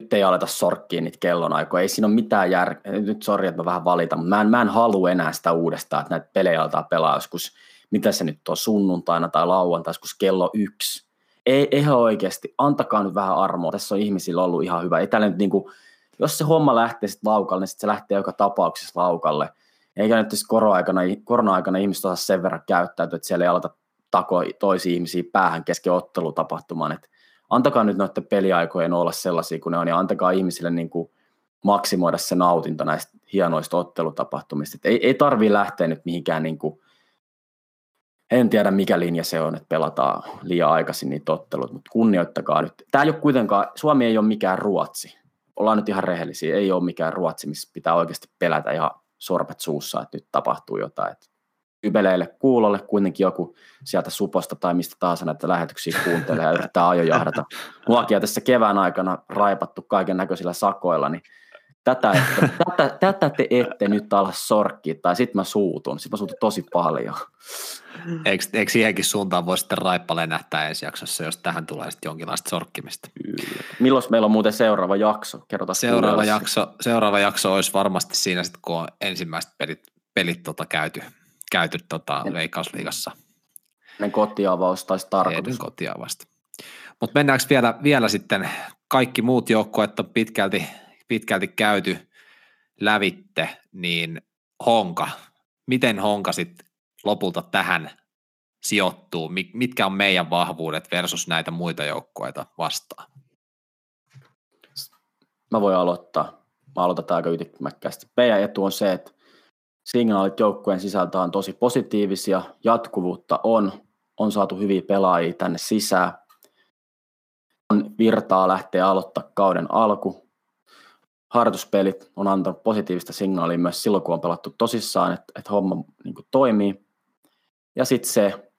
nyt ei aleta sorkkiin niitä kellonaikoja. Ei siinä ole mitään järkeä. Nyt sori, että mä vähän valitan, mutta mä en, mä en halua enää sitä uudestaan, että näitä pelejä aletaan pelaa joskus, mitä se nyt on, sunnuntaina tai lauantaina, joskus kello yksi. Ei, ihan oikeasti, antakaa nyt vähän armoa. Tässä on ihmisillä ollut ihan hyvä. Ei nyt niin kuin, jos se homma lähtee sitten laukalle, niin sit se lähtee joka tapauksessa laukalle. Eikä nyt korona-aikana, korona-aikana ihmiset osaa sen verran käyttäytyä, että siellä ei aleta takoa toisia ihmisiä päähän kesken ottelutapahtumaan. Että antakaa nyt noiden peliaikojen olla sellaisia kuin ne on, ja antakaa ihmisille niin kuin maksimoida se nautinto näistä hienoista ottelutapahtumista. Et ei, ei tarvii lähteä nyt mihinkään, niin kuin, en tiedä mikä linja se on, että pelataan liian aikaisin niitä ottelut, mutta kunnioittakaa nyt. Tämä ei ole kuitenkaan, Suomi ei ole mikään Ruotsi. Ollaan nyt ihan rehellisiä, ei ole mikään Ruotsi, missä pitää oikeasti pelätä ihan sorpet suussa, että nyt tapahtuu jotain. Että kybeleille kuulolle kuitenkin joku sieltä suposta tai mistä taas näitä lähetyksiä kuuntelee ja yrittää ajojahdata. Muakin tässä kevään aikana raipattu kaiken näköisillä sakoilla, niin tätä, että, tätä, tätä te ette nyt ala sorkkia, tai sitten mä suutun, sitten mä suutun tosi paljon. Eikö, eikö siihenkin suuntaan voi sitten raippaleen nähtää ensi jaksossa, jos tähän tulee sitten jonkinlaista sorkkimista? Kyllä. Milloin meillä on muuten seuraava jakso? Kerrotaan seuraava jakso, seuraava jakso olisi varmasti siinä sitten, kun on ensimmäiset pelit, pelit tota käyty, käyty tota Veikkausliigassa. Ennen kotiavaus taisi tarkoitus. Ennen kotiavasta. Mutta mennäänkö vielä, vielä sitten kaikki muut joukkueet on pitkälti, pitkälti käyty lävitte, niin Honka, miten Honka sitten lopulta tähän sijoittuu? Mitkä on meidän vahvuudet versus näitä muita joukkueita vastaan? Mä voin aloittaa. Mä aloitan aika ytimäkkäästi. Meidän etu on se, että signaalit joukkueen sisältä on tosi positiivisia, jatkuvuutta on, on saatu hyviä pelaajia tänne sisään, on virtaa lähteä aloittaa kauden alku. Harjoituspelit on antanut positiivista signaalia myös silloin, kun on pelattu tosissaan, että, että homma niin toimii. Ja sitten se,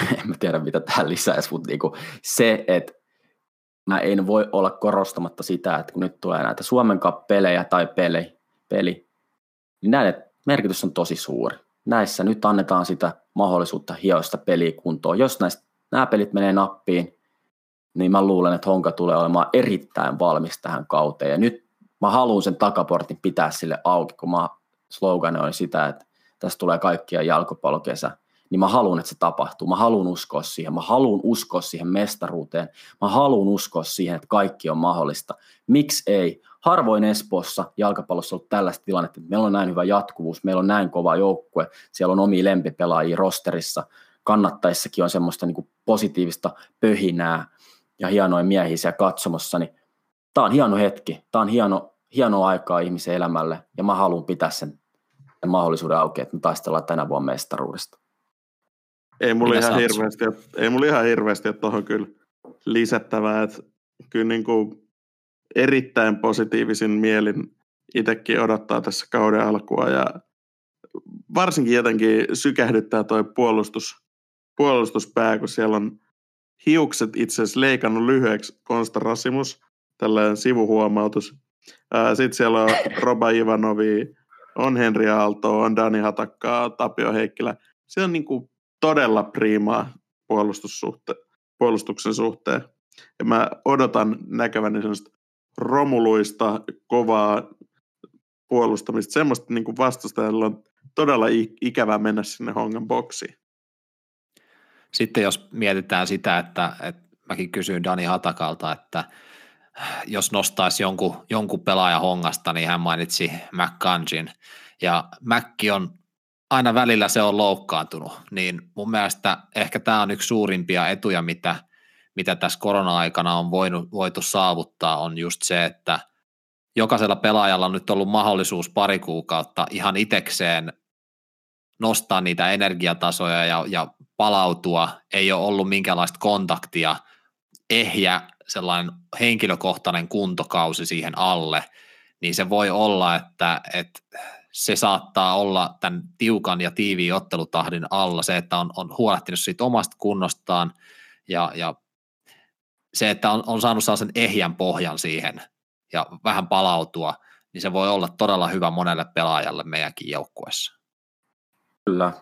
(laughs) en mä tiedä mitä tähän lisäisi, mutta niin se, että mä en voi olla korostamatta sitä, että kun nyt tulee näitä Suomen pelejä tai peli, peli niin näiden merkitys on tosi suuri. Näissä nyt annetaan sitä mahdollisuutta hioista peliä kuntoon. Jos näistä, nämä pelit menee nappiin, niin mä luulen, että Honka tulee olemaan erittäin valmis tähän kauteen. Ja nyt mä haluan sen takaportin pitää sille auki, kun mä slogan on sitä, että tästä tulee kaikkia jalkapallokesä, niin mä haluan, että se tapahtuu. Mä haluan uskoa siihen. Mä haluan uskoa siihen mestaruuteen. Mä haluan uskoa siihen, että kaikki on mahdollista. Miksi ei? Harvoin Espoossa jalkapallossa on ollut tällaista tilannetta, että meillä on näin hyvä jatkuvuus, meillä on näin kova joukkue, siellä on omia lempipelaajia rosterissa, kannattaissakin on semmoista niin positiivista pöhinää, ja hienoja miehiä siellä katsomassa, niin tämä on hieno hetki, tämä on hieno, hieno aikaa ihmisen elämälle, ja mä haluan pitää sen, sen mahdollisuuden auki, että me taistellaan tänä vuonna mestaruudesta. Ei mulla, ihan hirveästi, ei mulla ihan hirveästi ole tuohon kyllä lisättävää, että kyllä niin kuin erittäin positiivisin mielin itsekin odottaa tässä kauden alkua ja varsinkin jotenkin sykähdyttää toi puolustus, puolustuspää, kun siellä on hiukset itse asiassa leikannut lyhyeksi Konsta Rasimus, tällainen sivuhuomautus. Sitten siellä on (laughs) Roba Ivanovi, on Henri Aalto, on Dani Hatakkaa, Tapio Heikkilä. Se on niin kuin todella priimaa puolustuksen suhteen. Ja mä odotan näkeväni sellaista romuluista, kovaa puolustamista, semmoista niin kuin vastustajalla on todella ikävää mennä sinne hongan boksiin. Sitten jos mietitään sitä, että, että mäkin kysyin Dani Hatakalta, että jos nostaisi jonkun, jonkun pelaaja hongasta, niin hän mainitsi McCanjin. Ja Mäkki on aina välillä se on loukkaantunut, niin mun mielestä ehkä tämä on yksi suurimpia etuja, mitä, mitä tässä korona-aikana on voinut, voitu saavuttaa, on just se, että jokaisella pelaajalla on nyt ollut mahdollisuus pari kuukautta ihan itekseen nostaa niitä energiatasoja ja, ja palautua, ei ole ollut minkäänlaista kontaktia, ehjä sellainen henkilökohtainen kuntokausi siihen alle, niin se voi olla, että, että se saattaa olla tämän tiukan ja tiiviin ottelutahdin alla, se, että on, on huolehtinut siitä omasta kunnostaan ja, ja se, että on, on saanut sellaisen ehjän pohjan siihen ja vähän palautua, niin se voi olla todella hyvä monelle pelaajalle meidänkin joukkueessa. Kyllä.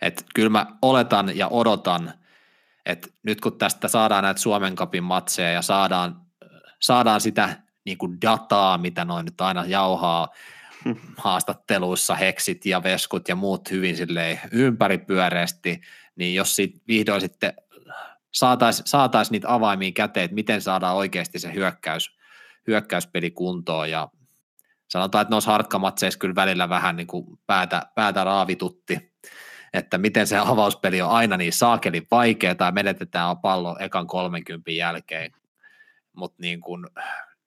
Et kyllä mä oletan ja odotan, että nyt kun tästä saadaan näitä Suomen kapin matseja ja saadaan, saadaan sitä niin kuin dataa, mitä noin nyt aina jauhaa (laughs) haastatteluissa, heksit ja veskut ja muut hyvin silleen ympäripyöreästi, niin jos sit vihdoin sitten saataisiin saatais niitä avaimia käteen, että miten saadaan oikeasti se hyökkäys, hyökkäyspeli kuntoon ja sanotaan, että noissa harkkamatseissa kyllä välillä vähän niin kuin päätä, päätä raavitutti, että miten se avauspeli on aina niin saakeli vaikea tai menetetään pallo ekan 30 jälkeen, mutta niin kuin,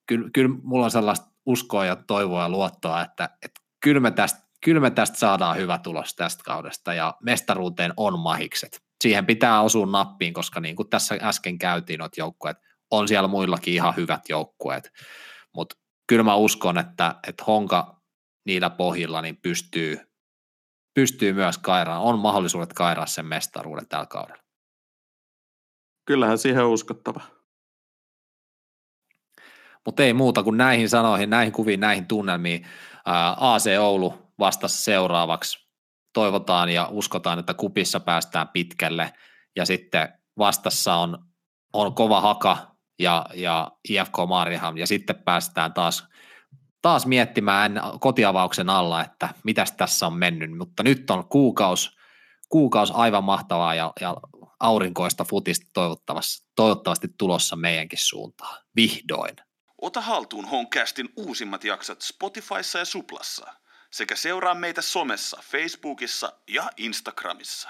kyllä, kyllä mulla on sellaista uskoa ja toivoa ja luottoa, että, että kyllä, me tästä, kyllä me tästä saadaan hyvä tulos tästä kaudesta ja mestaruuteen on mahikset. Siihen pitää osua nappiin, koska niin kuin tässä äsken käytiin noita joukkueet, on siellä muillakin ihan hyvät joukkueet, mutta kyllä mä uskon, että, että Honka niillä pohjilla niin pystyy, pystyy myös kairaan, on mahdollisuudet kairaa sen mestaruuden tällä kaudella. Kyllähän siihen on uskottava. Mutta ei muuta kuin näihin sanoihin, näihin kuviin, näihin tunnelmiin. AC Oulu vastassa seuraavaksi. Toivotaan ja uskotaan, että kupissa päästään pitkälle. Ja sitten vastassa on, on kova haka ja, ja IFK Mariham. Ja sitten päästään taas, taas miettimään kotiavauksen alla, että mitäs tässä on mennyt. Mutta nyt on kuukaus, kuukaus aivan mahtavaa ja, ja aurinkoista futista toivottavasti, toivottavasti tulossa meidänkin suuntaan. Vihdoin. Ota haltuun Honcastin uusimmat jaksot Spotifyssa ja Suplassa sekä seuraa meitä somessa, Facebookissa ja Instagramissa.